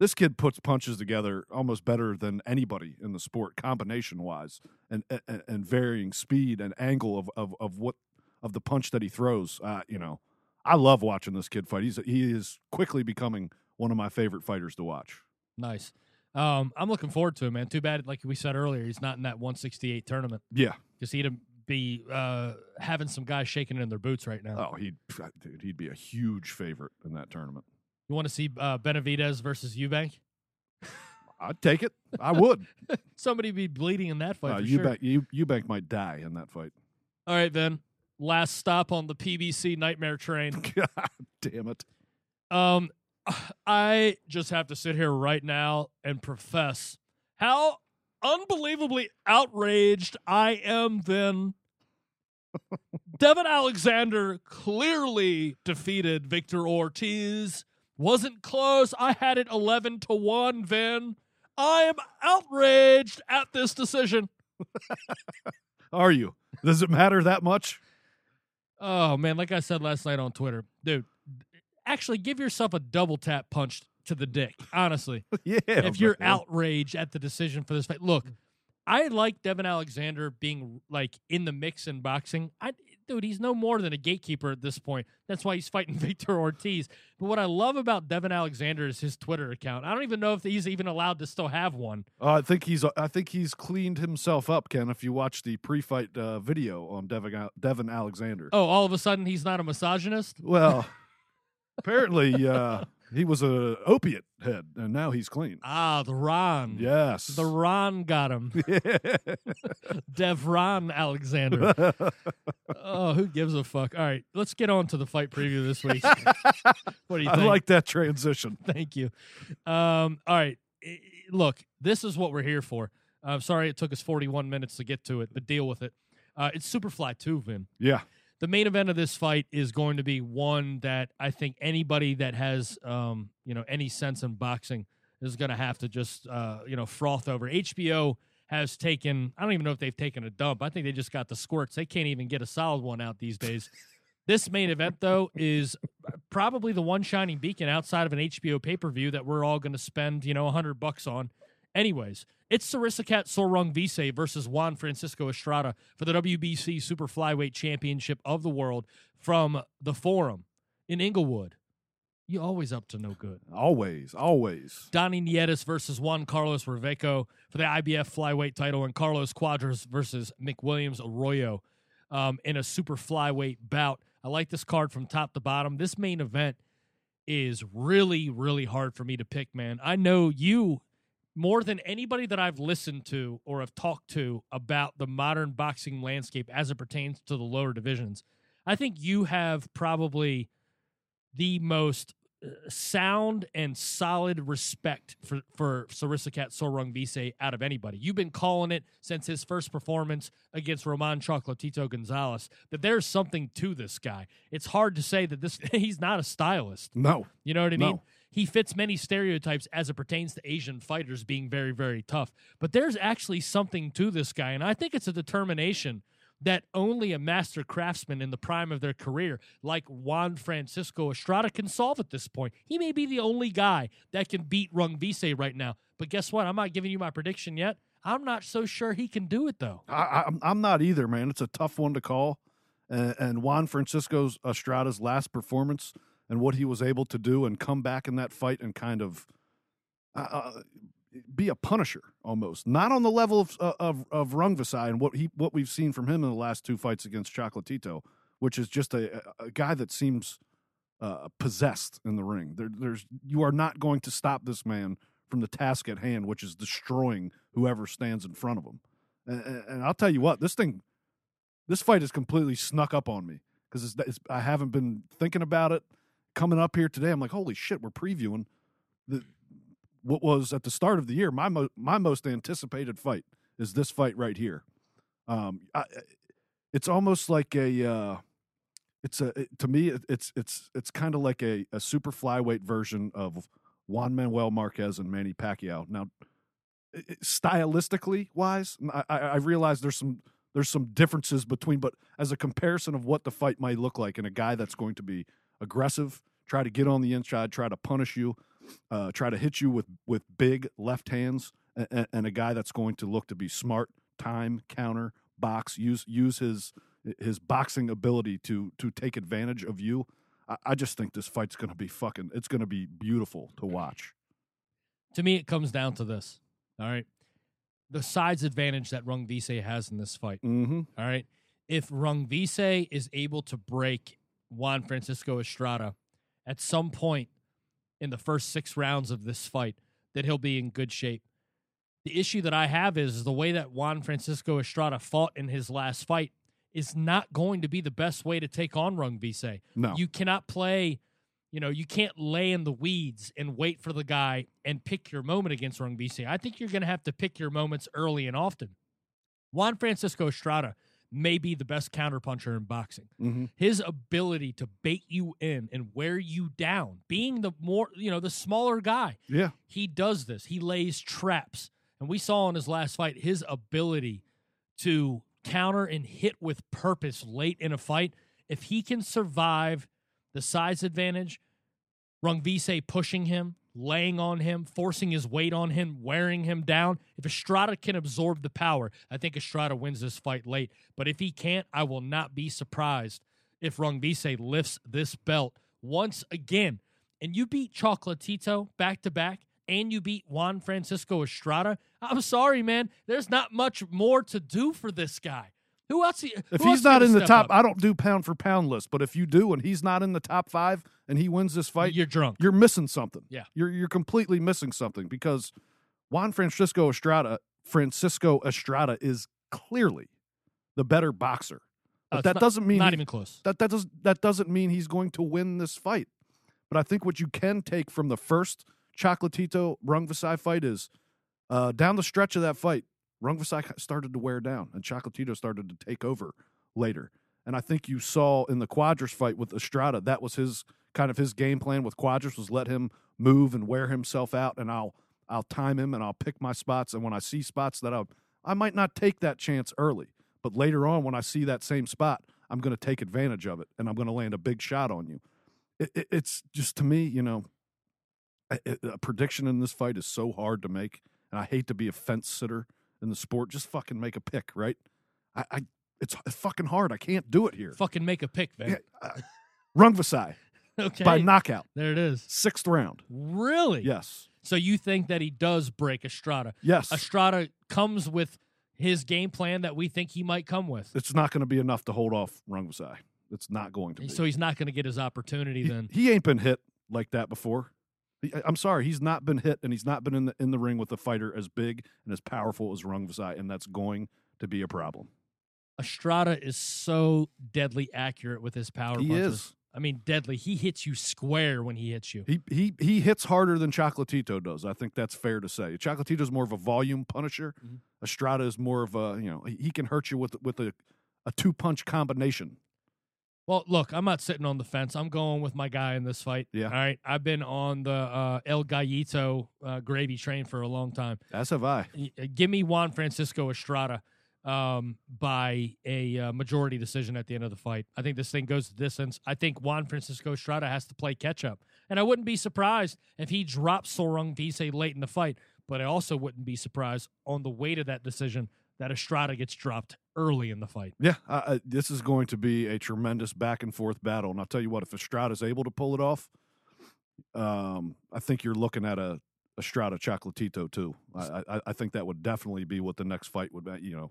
This kid puts punches together almost better than anybody in the sport, combination wise, and and, and varying speed and angle of, of of what of the punch that he throws. Uh, you know, I love watching this kid fight. He's he is quickly becoming one of my favorite fighters to watch. Nice. Um, I'm looking forward to it, man. Too bad, like we said earlier, he's not in that 168 tournament Yeah. because he'd be uh, having some guys shaking in their boots right now. Oh, he'd dude, he'd be a huge favorite in that tournament. You want to see uh, Benavidez versus Eubank? I'd take it. I would. Somebody be bleeding in that fight uh, for sure. Eubank, Eu- Eubank might die in that fight. All right, then. Last stop on the PBC nightmare train. God damn it. Um, I just have to sit here right now and profess how unbelievably outraged I am then. Devon Alexander clearly defeated Victor Ortiz. Wasn't close. I had it 11 to 1, Vin. I am outraged at this decision. Are you? Does it matter that much? Oh, man. Like I said last night on Twitter, dude, actually give yourself a double tap punch to the dick, honestly. yeah. if you're man. outraged at the decision for this fight. Look, I like Devon Alexander being like in the mix in boxing. I dude, he's no more than a gatekeeper at this point. That's why he's fighting Victor Ortiz. But what I love about Devon Alexander is his Twitter account. I don't even know if he's even allowed to still have one. Uh, I think he's I think he's cleaned himself up, Ken. If you watch the pre-fight uh, video on Devon Devon Alexander. Oh, all of a sudden he's not a misogynist? Well, apparently uh, he was a opiate head, and now he's clean. Ah, the Ron. Yes. The Ron got him. Dev Ron Alexander. oh, who gives a fuck? All right, let's get on to the fight preview this week. what do you think? I like that transition. Thank you. Um, all right. Look, this is what we're here for. I'm sorry it took us 41 minutes to get to it, but deal with it. Uh, it's Superfly 2, Vin. Yeah. The main event of this fight is going to be one that I think anybody that has, um, you know, any sense in boxing is going to have to just, uh, you know, froth over. HBO has taken, I don't even know if they've taken a dump. I think they just got the squirts. They can't even get a solid one out these days. This main event, though, is probably the one shining beacon outside of an HBO pay per view that we're all going to spend, you know, 100 bucks on. Anyways, it's Srisaket Sor Rungvisai versus Juan Francisco Estrada for the WBC Super Flyweight Championship of the World from the Forum in Inglewood. You always up to no good. Always, always. Donnie Nietes versus Juan Carlos Reveco for the IBF flyweight title, and Carlos Cuadras versus McWilliams Arroyo um, in a super flyweight bout. I like this card from top to bottom. This main event is really, really hard for me to pick, man. I know you more than anybody that I've listened to or have talked to about the modern boxing landscape as it pertains to the lower divisions. I think you have probably the most uh, sound and solid respect for for Srisaket Sor Rungvisai out of anybody. You've been calling it since his first performance against Roman Chocolatito Gonzalez that there's something to this guy. It's hard to say that this he's not a stylist. No. You know what I mean? He fits many stereotypes as it pertains to Asian fighters being very, very tough. But there's actually something to this guy. And I think it's a determination that only a master craftsman in the prime of their career, like Juan Francisco Estrada, can solve at this point. He may be the only guy that can beat Rungvisai right now. But guess what? I'm not giving you my prediction yet. I'm not so sure he can do it, though. I, I'm not either, man. It's a tough one to call. And, and Juan Francisco's Estrada's last performance and what he was able to do and come back in that fight and kind of uh, uh, be a punisher almost, not on the level of uh, of of Rungvisai and what he what we've seen from him in the last two fights against Chocolatito, which is just a, a guy that seems uh, possessed in the ring. There, there's you are not going to stop this man from the task at hand, which is destroying whoever stands in front of him. And, and, I'll tell you what, this thing, this fight has completely snuck up on me because I haven't been thinking about it. Coming up here today, I'm like, holy shit, we're previewing the what was at the start of the year my mo- my most anticipated fight is this fight right here. Um, I, it's almost like a uh, it's a it- to me it, it's it's it's kind of like a, a super flyweight version of Juan Manuel Marquez and Manny Pacquiao. Now, stylistically wise, I, I I realize there's some there's some differences between, but as a comparison of what the fight might look like in a guy that's going to be aggressive, try to get on the inside, try to punish you, uh, try to hit you with with big left hands, and, and a guy that's going to look to be smart, time, counter, box, use use his his boxing ability to to take advantage of you. I, I just think this fight's going to be fucking. It's going to be beautiful to watch. To me, it comes down to this. All right. The size advantage that Rungvisai has in this fight. Mm-hmm. All right. If Rungvisai is able to break Juan Francisco Estrada at some point in the first six rounds of this fight, that he'll be in good shape. The issue that I have is the way that Juan Francisco Estrada fought in his last fight is not going to be the best way to take on Rungvisai. No, You cannot play, you know, you can't lay in the weeds and wait for the guy and pick your moment against Rungvisai. I think you're going to have to pick your moments early and often. Juan Francisco Estrada may be the best counterpuncher in boxing. Mhm. His ability to bait you in and wear you down, being the more, you know, the smaller guy, Yeah. he does this. He lays traps. And we saw in his last fight his ability to counter and hit with purpose late in a fight. If he can survive the size advantage, Rungvisai pushing him, laying on him, forcing his weight on him, wearing him down. If Estrada can absorb the power, I think Estrada wins this fight late. But if he can't, I will not be surprised if Rungvisai lifts this belt once again. And you beat Chocolatito back to back, and you beat Juan Francisco Estrada. I'm sorry, man. There's not much more to do for this guy. Who else? He, If who else he's not in the top, up? I don't do pound for pound list, but if you do and he's not in the top five and he wins this fight, you're drunk. you're missing something. Yeah. You're you're completely missing something because Juan Francisco Estrada Francisco Estrada is clearly the better boxer. Uh, But it's that not- doesn't mean not he- even close. that that does that doesn't mean he's going to win this fight. But I think what you can take from the first Chocolatito Rungvisai fight is uh, down the stretch of that fight, Rungvisai started to wear down and Chocolatito started to take over later. And I think you saw in the Cuadras fight with Estrada, that was his kind of his game plan with Cuadras was let him move and wear himself out and I'll I'll time him and I'll pick my spots and when I see spots that I I might not take that chance early, but later on when I see that same spot, I'm going to take advantage of it and I'm going to land a big shot on you. It, it, it's just to me, you know, a, a- prediction in this fight is so hard to make, and I hate to be a fence sitter in the sport. Just fucking make a pick, right? I, I it's, it's fucking hard. I can't do it here. Fucking make a pick, Yeah, man. uh, Rungvisai Okay. by knockout, there it is. sixth round. Really? Yes, So you think that he does break Estrada? yes. Estrada comes with his game plan that we think he might come with. It's not going to be enough to hold off Rungvisai. It's not going to be. So he's not going to get his opportunity he, then. he ain't been hit like that before. I'm sorry, he's not been hit, and he's not been in the in the ring with a fighter as big and as powerful as Rungvisai, and that's going to be a problem. Estrada is so deadly accurate with his power He punches. is. I mean, deadly. He hits you square when he hits you. He he he hits harder than Chocolatito does. I think that's fair to say. Chocolatito's more of a volume punisher. Mhm. Estrada is more of a you know he can hurt you with with a a two punch combination. Well, look, I'm not sitting on the fence. I'm going with my guy in this fight. Yeah. All right. I've been on the uh, El Gallito uh, gravy train for a long time. As have I. Uh, Give me Juan Francisco Estrada um, by a uh, majority decision at the end of the fight. I think this thing goes the distance. I think Juan Francisco Estrada has to play catch up. And I wouldn't be surprised if he drops Sor Rungvisai late in the fight, but I also wouldn't be surprised on the weight of that decision that Estrada gets dropped early in the fight. Yeah, I, this is going to be a tremendous back and forth battle. And I'll tell you what, if Estrada is able to pull it off, um, I think you're looking at a Estrada Chocolatito too. I, I, I think that would definitely be what the next fight would be. You know,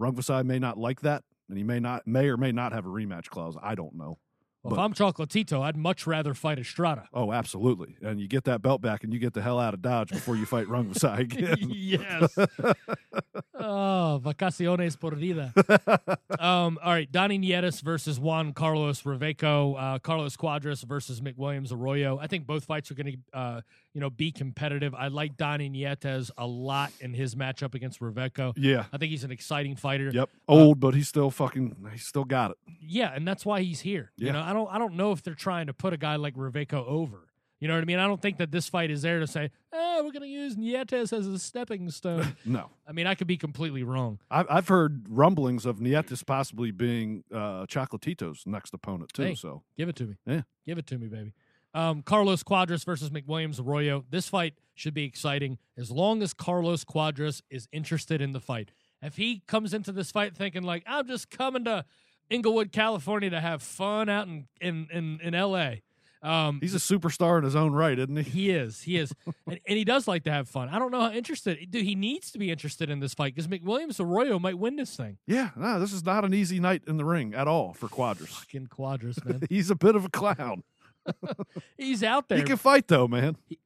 Rungvisai may not like that, and he may not, may or may not have a rematch clause. I don't know. Well, if I'm Chocolatito, I'd much rather fight Estrada. Oh, absolutely. And you get that belt back, and you get the hell out of Dodge before you fight Rungvisai again. yes. oh, vacaciones por vida. Um, all right, Donnie Nietes versus Juan Carlos Reveco, uh, Carlos Cuadras versus McWilliams Arroyo. I think both fights are going to, uh, you know, be competitive. I like Donnie Nietes a lot in his matchup against Reveco. yeah. I think he's an exciting fighter. Yep. Old, but he's still fucking. He's still got it. Yeah, and that's why he's here. You know, I don't, I don't know if they're trying to put a guy like Reveco over. You know what I mean? I don't think that this fight is there to say, oh, we're going to use Nietes as a stepping stone. No. I mean, I could be completely wrong. I've, I've heard rumblings of Nietes possibly being uh, Chocolatito's next opponent too. Hey. So Give it to me. Yeah. Give it to me, baby. Um, Carlos Cuadras versus McWilliams Arroyo. This fight should be exciting as long as Carlos Cuadras is interested in the fight. If he comes into this fight thinking like I'm just coming to Inglewood, California to have fun out in in in, in L.A. Um, he's a superstar in his own right, isn't he? he is. He is. and, and he does like to have fun. I don't know how interested. Dude, he needs to be interested in this fight because McWilliams Arroyo might win this thing. Yeah. No, this is not an easy night in the ring at all for Cuadras. Fucking Cuadras, man. he's a bit of a clown. He's out there. He can fight though, man. he,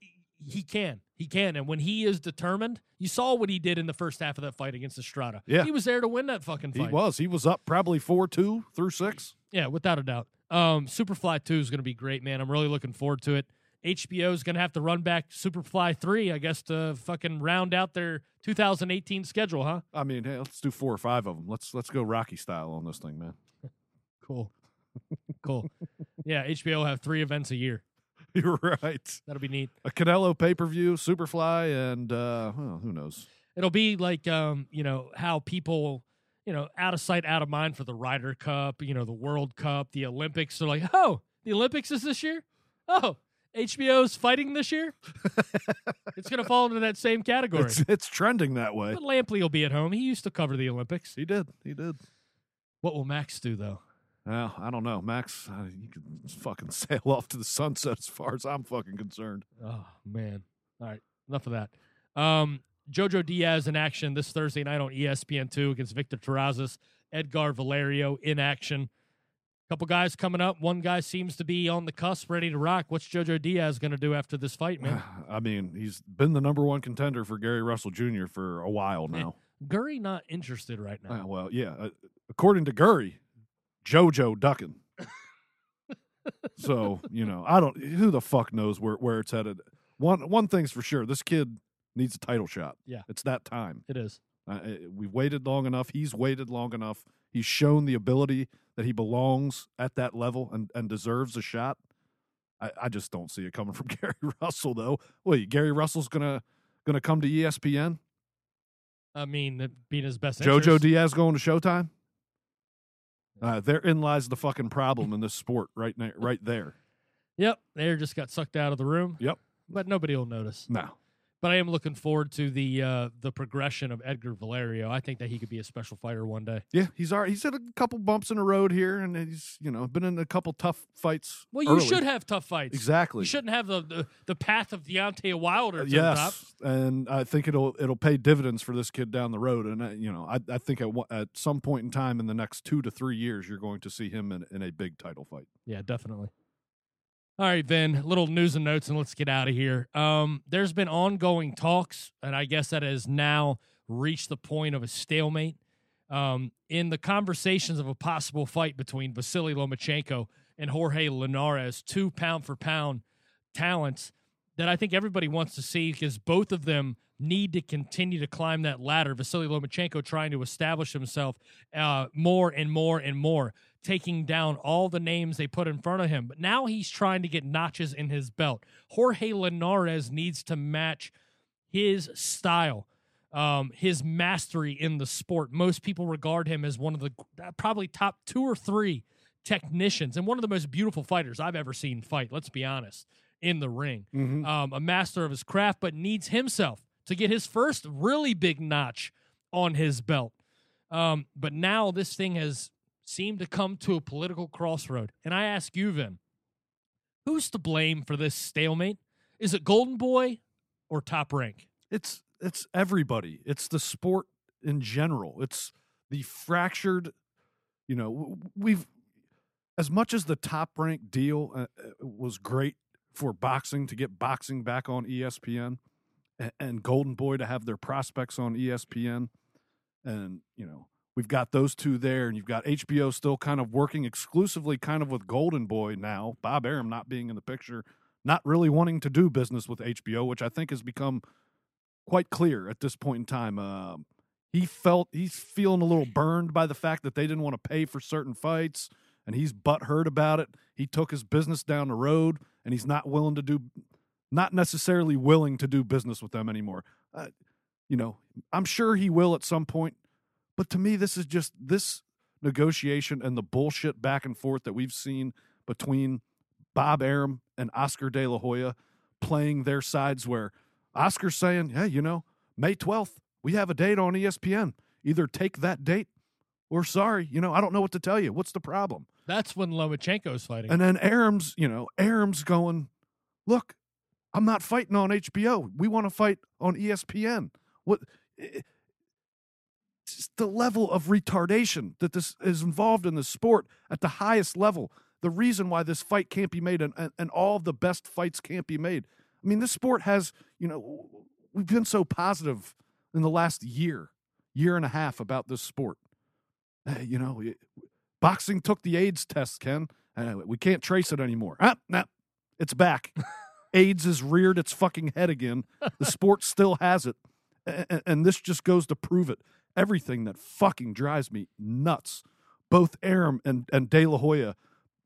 he can. He can. And when he is determined, you saw what he did in the first half of that fight against Estrada. Yeah. He was there to win that fucking fight. He was. He was up probably four two through six. Yeah, without a doubt. Um, Superfly 2 is going to be great, man. I'm really looking forward to it. HBO is going to have to run back Superfly 3, I guess, to fucking round out their 2018 schedule, huh? I mean, hey, let's do four or five of them. Let's let's go Rocky style on this thing, man. Cool. Cool. Yeah, HBO will have three events a year. You're right. That'll be neat. A Canelo pay per view, Superfly, and uh, well, who knows? It'll be like, um, you know, how people, you know, out of sight, out of mind for the Ryder Cup, you know, the World Cup, the Olympics. They're like, oh, the Olympics is this year? Oh, HBO's fighting this year? it's going to fall into that same category. It's, it's trending that way. But Lampley will be at home. He used to cover the Olympics. He did. He did. What will Max do, though? Well, I don't know, Max. Uh, you can fucking sail off to the sunset as far as I'm fucking concerned. Oh man! All right, enough of that. Um, Jojo Diaz in action this Thursday night on ESPN two against Victor Terrazas. Edgar Valerio in action. Couple guys coming up. One guy seems to be on the cusp, ready to rock. What's Jojo Diaz going to do after this fight, man? I mean, he's been the number one contender for Gary Russell Jr. for a while now. Gurry not interested right now. Uh, well, yeah. Uh, according to Gurry, JoJo ducking. so you know, I don't. Who the fuck knows where where it's headed? One one thing's for sure: this kid needs a title shot. Yeah. it's that time. It is. Uh, we've waited long enough. He's waited long enough. He's shown the ability that he belongs at that level and, and deserves a shot. I, I just don't see it coming from Gary Russell though. Wait, Gary Russell's gonna gonna come to ESPN? I mean, being his best. JoJo interest. Diaz going to Showtime? Uh, therein lies the fucking problem in this sport, right now, right there. Yep, they just got sucked out of the room. Yep. but nobody will notice. No, But I am looking forward to the uh, the progression of Edgar Valerio. I think that he could be a special fighter one day. yeah, he's already, he's had a couple bumps in the road here, and he's you know been in a couple tough fights. Well, you early. should have tough fights. exactly. You shouldn't have the, the, the path of Deontay Wilder to the top. yes, and I think it'll it'll pay dividends for this kid down the road. And uh, you know, I I think at at some point in time in the next two to three years, you're going to see him in, in a big title fight. Yeah, definitely. All right, then, little news and notes, and let's get out of here. Um, there's been ongoing talks, and I guess that has now reached the point of a stalemate um, in the conversations of a possible fight between Vasily Lomachenko and Jorge Linares, two pound for pound talents that I think everybody wants to see because both of them need to continue to climb that ladder. Vasily Lomachenko trying to establish himself uh, more and more and more, taking down all the names they put in front of him. But now he's trying to get notches in his belt. Jorge Linares needs to match his style. Um, his mastery in the sport. Most people regard him as one of the uh, probably top two or three technicians and one of the most beautiful fighters I've ever seen fight. Let's be honest, in the ring, um, a master of his craft, but needs himself to get his first really big notch on his belt. Um, but now this thing has seemed to come to a political crossroad, and I ask you, Vin, who's to blame for this stalemate? Is it Golden Boy or Top Rank? It's it's everybody. It's the sport in general. It's the fractured. You know, we've as much as the top rank deal uh, uh, was great for boxing to get boxing back on ESPN, and, Golden Boy to have their prospects on ESPN, and you know we've got those two there, and you've got HBO still kind of working exclusively, kind of with Golden Boy now. Bob Arum not being in the picture, not really wanting to do business with HBO, which I think has become quite clear at this point in time. Um, he felt he's feeling a little burned by the fact that they didn't want to pay for certain fights, and he's butthurt about it. He took his business down the road, and he's not willing to do, not necessarily willing to do business with them anymore. Uh, you know, I'm sure he will at some point, but to me, this is just this negotiation and the bullshit back and forth that we've seen between Bob Arum and Oscar De La Hoya playing their sides where Oscar's saying, hey, you know, May 12th, we have a date on ESPN. Either take that date or sorry, you know, I don't know what to tell you. What's the problem? That's when Lomachenko's fighting. And then Arum's, you know, Arum's going, look, I'm not fighting on HBO. We want to fight on ESPN. What? The level of retardation that this is involved in the sport at the highest level. The reason why this fight can't be made and, and, and all of the best fights can't be made. I mean, this sport has, you know, we've been so positive in the last year, year and a half about this sport. Uh, you know, it, boxing took the AIDS test, Ken, Uh, we can't trace it anymore. Ah, nah, it's back. AIDS has reared its fucking head again. The sport still has it. And, and this just goes to prove it. Everything that fucking drives me nuts. Both Arum and, and De La Hoya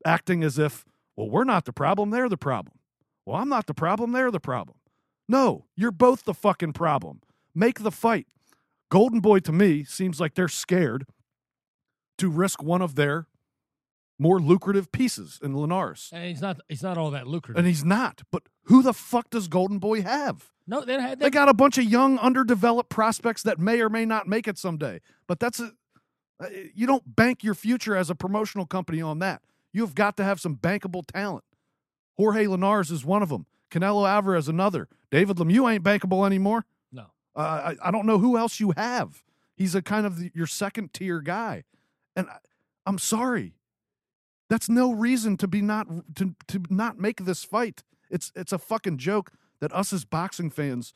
acting as if, well, we're not the problem, they're the problem. Well, I'm not the problem, they're the problem. No, you're both the fucking problem. Make the fight. Golden Boy to me seems like they're scared to risk one of their more lucrative pieces in Linares. And he's not. He's not all that lucrative. And he's not. But who the fuck does Golden Boy have? no, they, they, They got a bunch of young, underdeveloped prospects that may or may not make it someday. But that's a, uh, you don't bank your future as a promotional company on that. You've got to have some bankable talent. Jorge Linares is one of them. Canelo Alvarez another. David Lemieux ain't bankable anymore. no. Uh, I, I don't know who else you have. He's a kind of the, your second tier guy, and I, I'm sorry. That's no reason to be not to to not make this fight. It's it's a fucking joke that us as boxing fans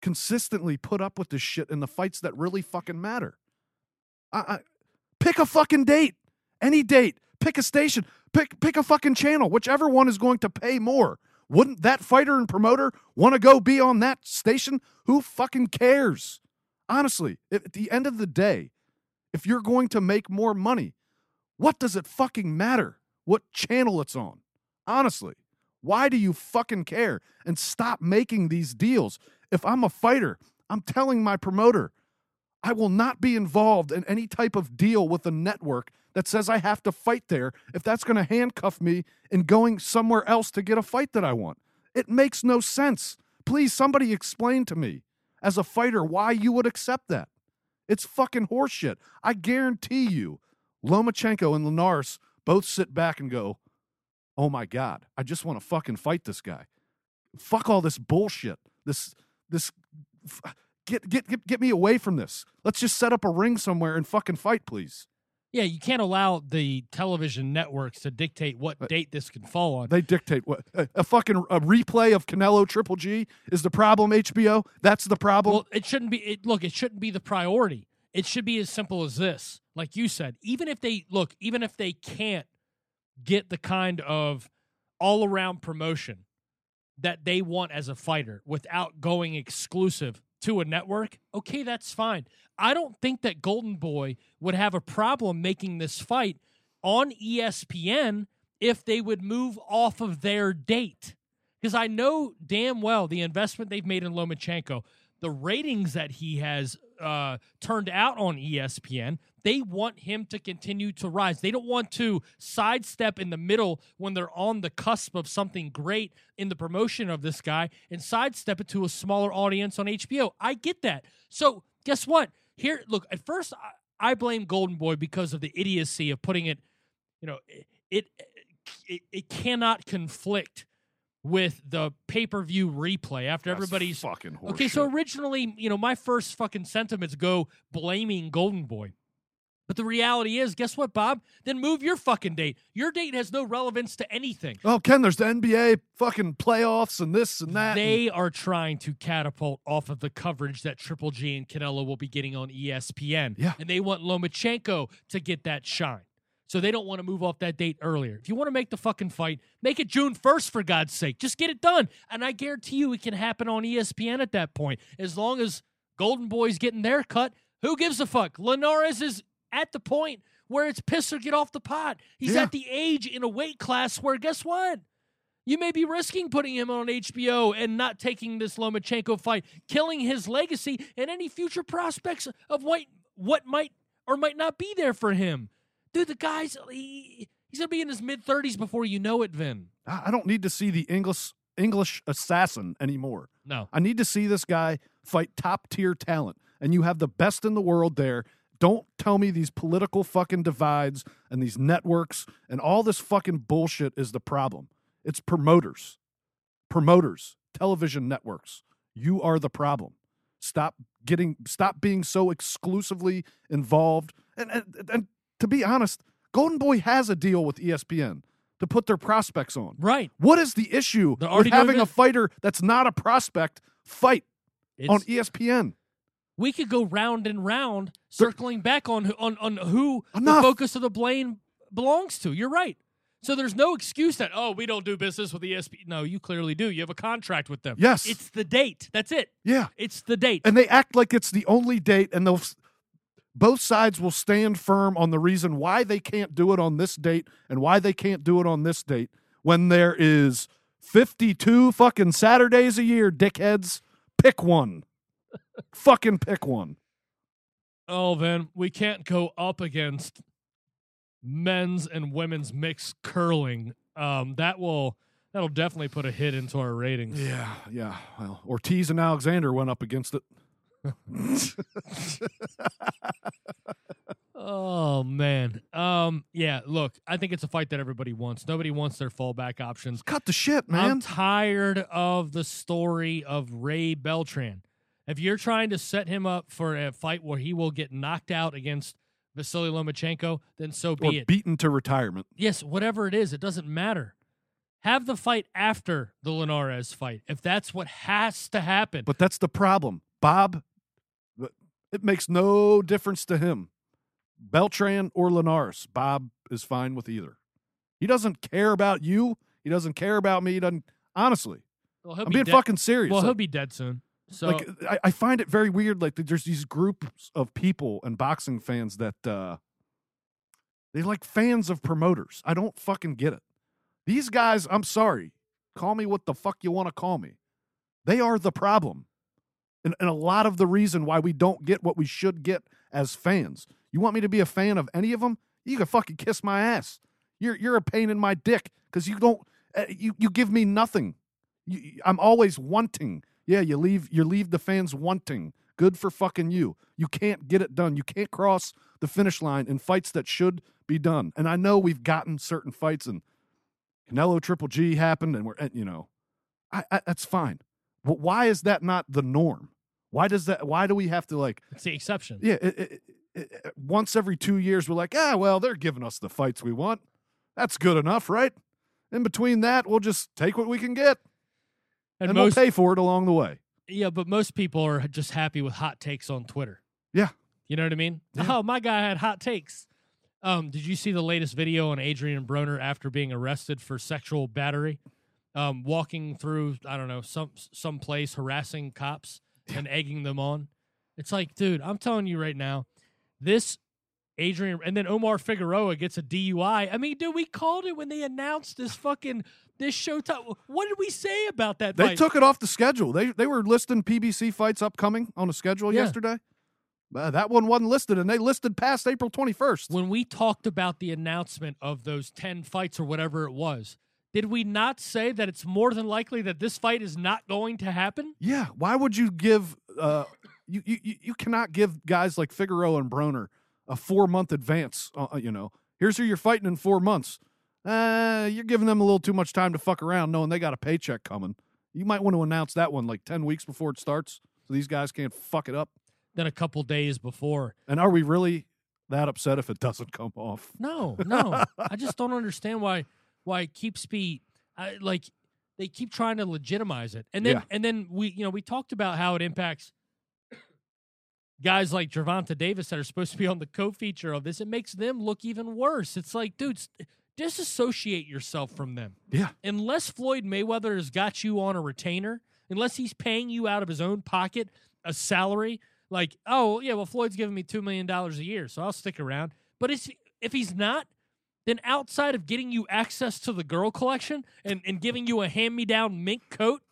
consistently put up with this shit in the fights that really fucking matter. I, I pick a fucking date, any date. Pick a station. Pick pick a fucking channel. Whichever one is going to pay more. Wouldn't that fighter and promoter want to go be on that station? Who fucking cares? Honestly, at the end of the day, if you're going to make more money, what does it fucking matter what channel it's on? Honestly, why do you fucking care? And stop making these deals. If I'm a fighter, I'm telling my promoter, I will not be involved in any type of deal with a network that says I have to fight there if that's going to handcuff me in going somewhere else to get a fight that I want. It makes no sense. Please, somebody explain to me as a fighter why you would accept that. It's fucking horseshit. I guarantee you, Lomachenko and Linares both sit back and go, "Oh my god, I just want to fucking fight this guy. Fuck all this bullshit. This this f- get get get get me away from this. Let's just set up a ring somewhere and fucking fight, please." Yeah, you can't allow the television networks to dictate what uh, date this can fall on. They dictate what a, a fucking a replay of Canelo Triple G is the problem. HBO, that's the problem. Well, it shouldn't be. It, look, it shouldn't be the priority. It should be as simple as this. Like you said, even if they look, even if they can't get the kind of all around promotion that they want as a fighter without going exclusive to a network, okay, that's fine. I don't think that Golden Boy would have a problem making this fight on ESPN if they would move off of their date. Because I know damn well the investment they've made in Lomachenko, the ratings that he has uh, turned out on ESPN, they want him to continue to rise. They don't want to sidestep in the middle when they're on the cusp of something great in the promotion of this guy and sidestep it to a smaller audience on HBO. I get that. So, guess what? Here, look, at first I, I blame Golden Boy because of the idiocy of putting it, you know, it, it, it, it cannot conflict with the pay per view replay after That's everybody's fucking horseshit. Okay, so originally, you know, my first fucking sentiments go blaming Golden Boy. But the reality is, guess what, Bob? Then move your fucking date. Your date has no relevance to anything. Oh, Ken, there's the NBA fucking playoffs and this and that. and- They are trying to catapult off of the coverage that Triple G and Canelo will be getting on ESPN. Yeah. And they want Lomachenko to get that shine. So they don't want to move off that date earlier. If you want to make the fucking fight, make it June 1st for God's sake. Just get it done. And I guarantee you it can happen on ESPN at that point. As long as Golden Boy's getting their cut, who gives a fuck? Linares is at the point where it's piss or get off the pot. He's Yeah. at the age in a weight class where guess what? You may be risking putting him on HBO and not taking this Lomachenko fight, killing his legacy and any future prospects of what what might or might not be there for him. Dude, the guy's he, he's gonna be in his mid thirties before you know it, Vin. I I don't need to see the English English assassin anymore. No. I need to see this guy fight top tier talent, and you have the best in the world there. Don't tell me these political fucking divides and these networks and all this fucking bullshit is the problem. It's promoters, promoters, television networks. You are the problem. Stop getting, stop being so exclusively involved. And, and, and to be honest, Golden Boy has a deal with ESPN to put their prospects on. Right. What is the issue They're with having a fighter that's not a prospect fight It's, on ESPN? we could go round and round, circling back on who- on on who Enough. the focus of the blame belongs to. You're right. So there's no excuse that oh we don't do business with ESPN. No, you clearly do. You have a contract with them. Yes. it's the date. That's it. Yeah. It's the date. And they act like it's the only date, and they'll both sides will stand firm on the reason why they can't do it on this date and why they can't do it on this date when there is 52 fucking Saturdays a year, dickheads. Pick one. fucking pick one. oh, then we can't go up against men's and women's mixed curling. Um, that will that'll definitely put a hit into our ratings. Yeah, yeah. Well, Ortiz and Alexander went up against it. Oh man. Um. Yeah. Look, I think it's a fight that everybody wants. Nobody wants their fallback options. Cut the shit, man. I'm tired of the story of Ray Beltran. If you're trying to set him up for a fight where he will get knocked out against Vasily Lomachenko, then so be or it. beaten to retirement. yes, whatever it is, it doesn't matter. Have the fight after the Linares fight if that's what has to happen. But that's the problem. Bob, it makes no difference to him. Beltran or Linares, Bob is fine with either. He doesn't care about you. He doesn't care about me. He doesn't. Honestly, well, he'll I'm be being dead- fucking serious. Well, Like- he'll be dead soon. So like I, I find it very weird. Like there's these groups of people and boxing fans that uh they like fans of promoters. I don't fucking get it. These guys, I'm sorry, call me what the fuck you want to call me. They are the problem, and, and a lot of the reason why we don't get what we should get as fans. You want me to be a fan of any of them? You can fucking kiss my ass. You're you're a pain in my dick because you don't uh, you you give me nothing. You, I'm always wanting. Yeah, you leave you leave the fans wanting. Good for fucking you. You can't get it done. You can't cross the finish line in fights that should be done. And I know we've gotten certain fights, and Canelo Triple G happened, and we're and, you know, I, I that's fine. Why is that not the norm? Why does that? Why do we have to like? it's the exception. Yeah, it, it, it- once every two years, we're like, ah, well, they're giving us the fights we want. That's good enough, right? In between that, we'll just take what we can get, and, and, most we'll pay for it along the way. Yeah, but most people are just happy with hot takes on Twitter. Yeah. You know what I mean? Yeah. Oh, my guy had hot takes. Um, did you see the latest video on Adrian Broner after being arrested for sexual battery? Um, walking through, I don't know, some some place harassing cops and egging them on. It's like, dude, I'm telling you right now, this Adrian and then Omar Figueroa gets a DUI. I mean, dude, we called it when they announced this fucking this Showtime. What did we say about that They fight? took it off the schedule. They they were listing PBC fights upcoming on a schedule Yeah. yesterday. Uh, that one wasn't listed, and they listed past April 21st. when we talked about the announcement of those 10 fights or whatever it was, did we not say that it's more than likely that this fight is not going to happen? Yeah, why would you give? Uh, you, you you- cannot give guys like Figueroa and Broner a four month advance. Uh, you know, here's who you're fighting in four months. Uh, you're giving them a little too much time to fuck around, knowing they got a paycheck coming. You might want to announce that one like ten weeks before it starts, so these guys can't fuck it up. Then a couple days before. And are we really that upset if it doesn't come off? No, no. I just don't understand why why keep speed I, like they keep trying to legitimize it. And then Yeah. and then we you know, we talked about how it impacts guys like Gervonta Davis that are supposed to be on the co-feature of this. It makes them look even worse. It's like, dudes, disassociate yourself from them. Yeah, unless Floyd Mayweather has got you on a retainer, unless he's paying you out of his own pocket a salary, like, oh yeah, well Floyd's giving me two million dollars a year, so I'll stick around. But if if he's not, then outside of getting you access to the girl collection and, and giving you a hand me down mink coat,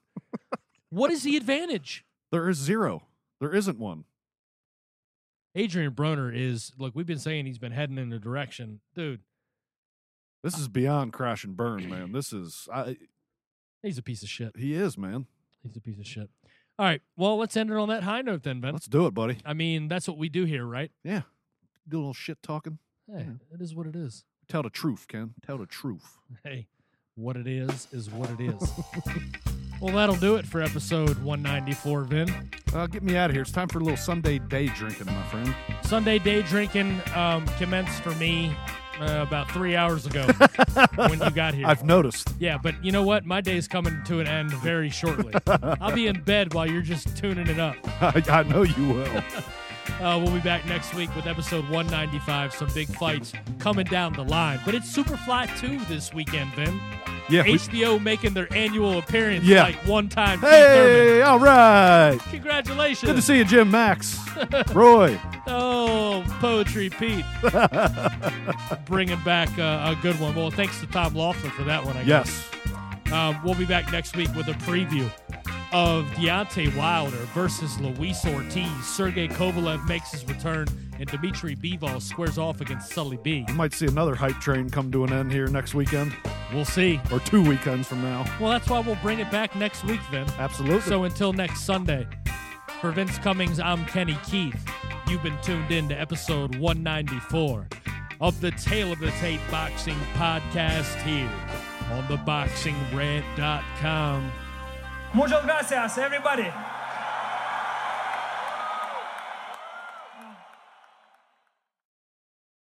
what is the advantage? there is zero. There isn't one. Adrian Broner is look, we've been saying he's been heading in a direction. Dude, This is beyond crash and burn, man. This is I, he's a piece of shit. he is, man. He's a piece of shit. All right. Well, let's end it on that high note then, Ben. Let's do it, buddy. I mean, that's what we do here, right? Yeah, do a little shit talking. Hey, it is what it is. Tell the truth, Ken. Tell the truth. Hey, what it is is what it is. well, that'll do it for episode 194, Vin. Uh, get me out of here. It's time for a little Sunday day drinking, my friend. Sunday day drinking um, commenced for me uh, about three hours ago when you got here. I've noticed. yeah, but you know what? My day's coming to an end very shortly. I'll be in bed while you're just tuning it up. I, I know you will. Uh, we'll be back next week with episode 195. Some big fights coming down the line. But it's Superfly 2 this weekend, Vin. Yeah. we- HBO making their annual appearance Yeah. like one time. Hey, all right. Congratulations. Good to see you, Jim Max. Roy. Oh, Poetry Pete. Bringing back uh, a good one. Well, thanks to Tom Laughlin for that one, I guess. Yes. Um, we'll be back next week with a preview of Deontay Wilder versus Luis Ortiz. Sergey Kovalev makes his return, and Dmitry Bivol squares off against Sully B. We might see another hype train come to an end here next weekend We'll see. or two weekends from now. Well, that's why we'll bring it back next week, then. Absolutely. So until next Sunday, for Vince Cummings, I'm Kenny Keith. You've been tuned in to episode 194 of the Tale of the Tape Boxing Podcast here on theboxingrant.com. Muchas gracias, everybody.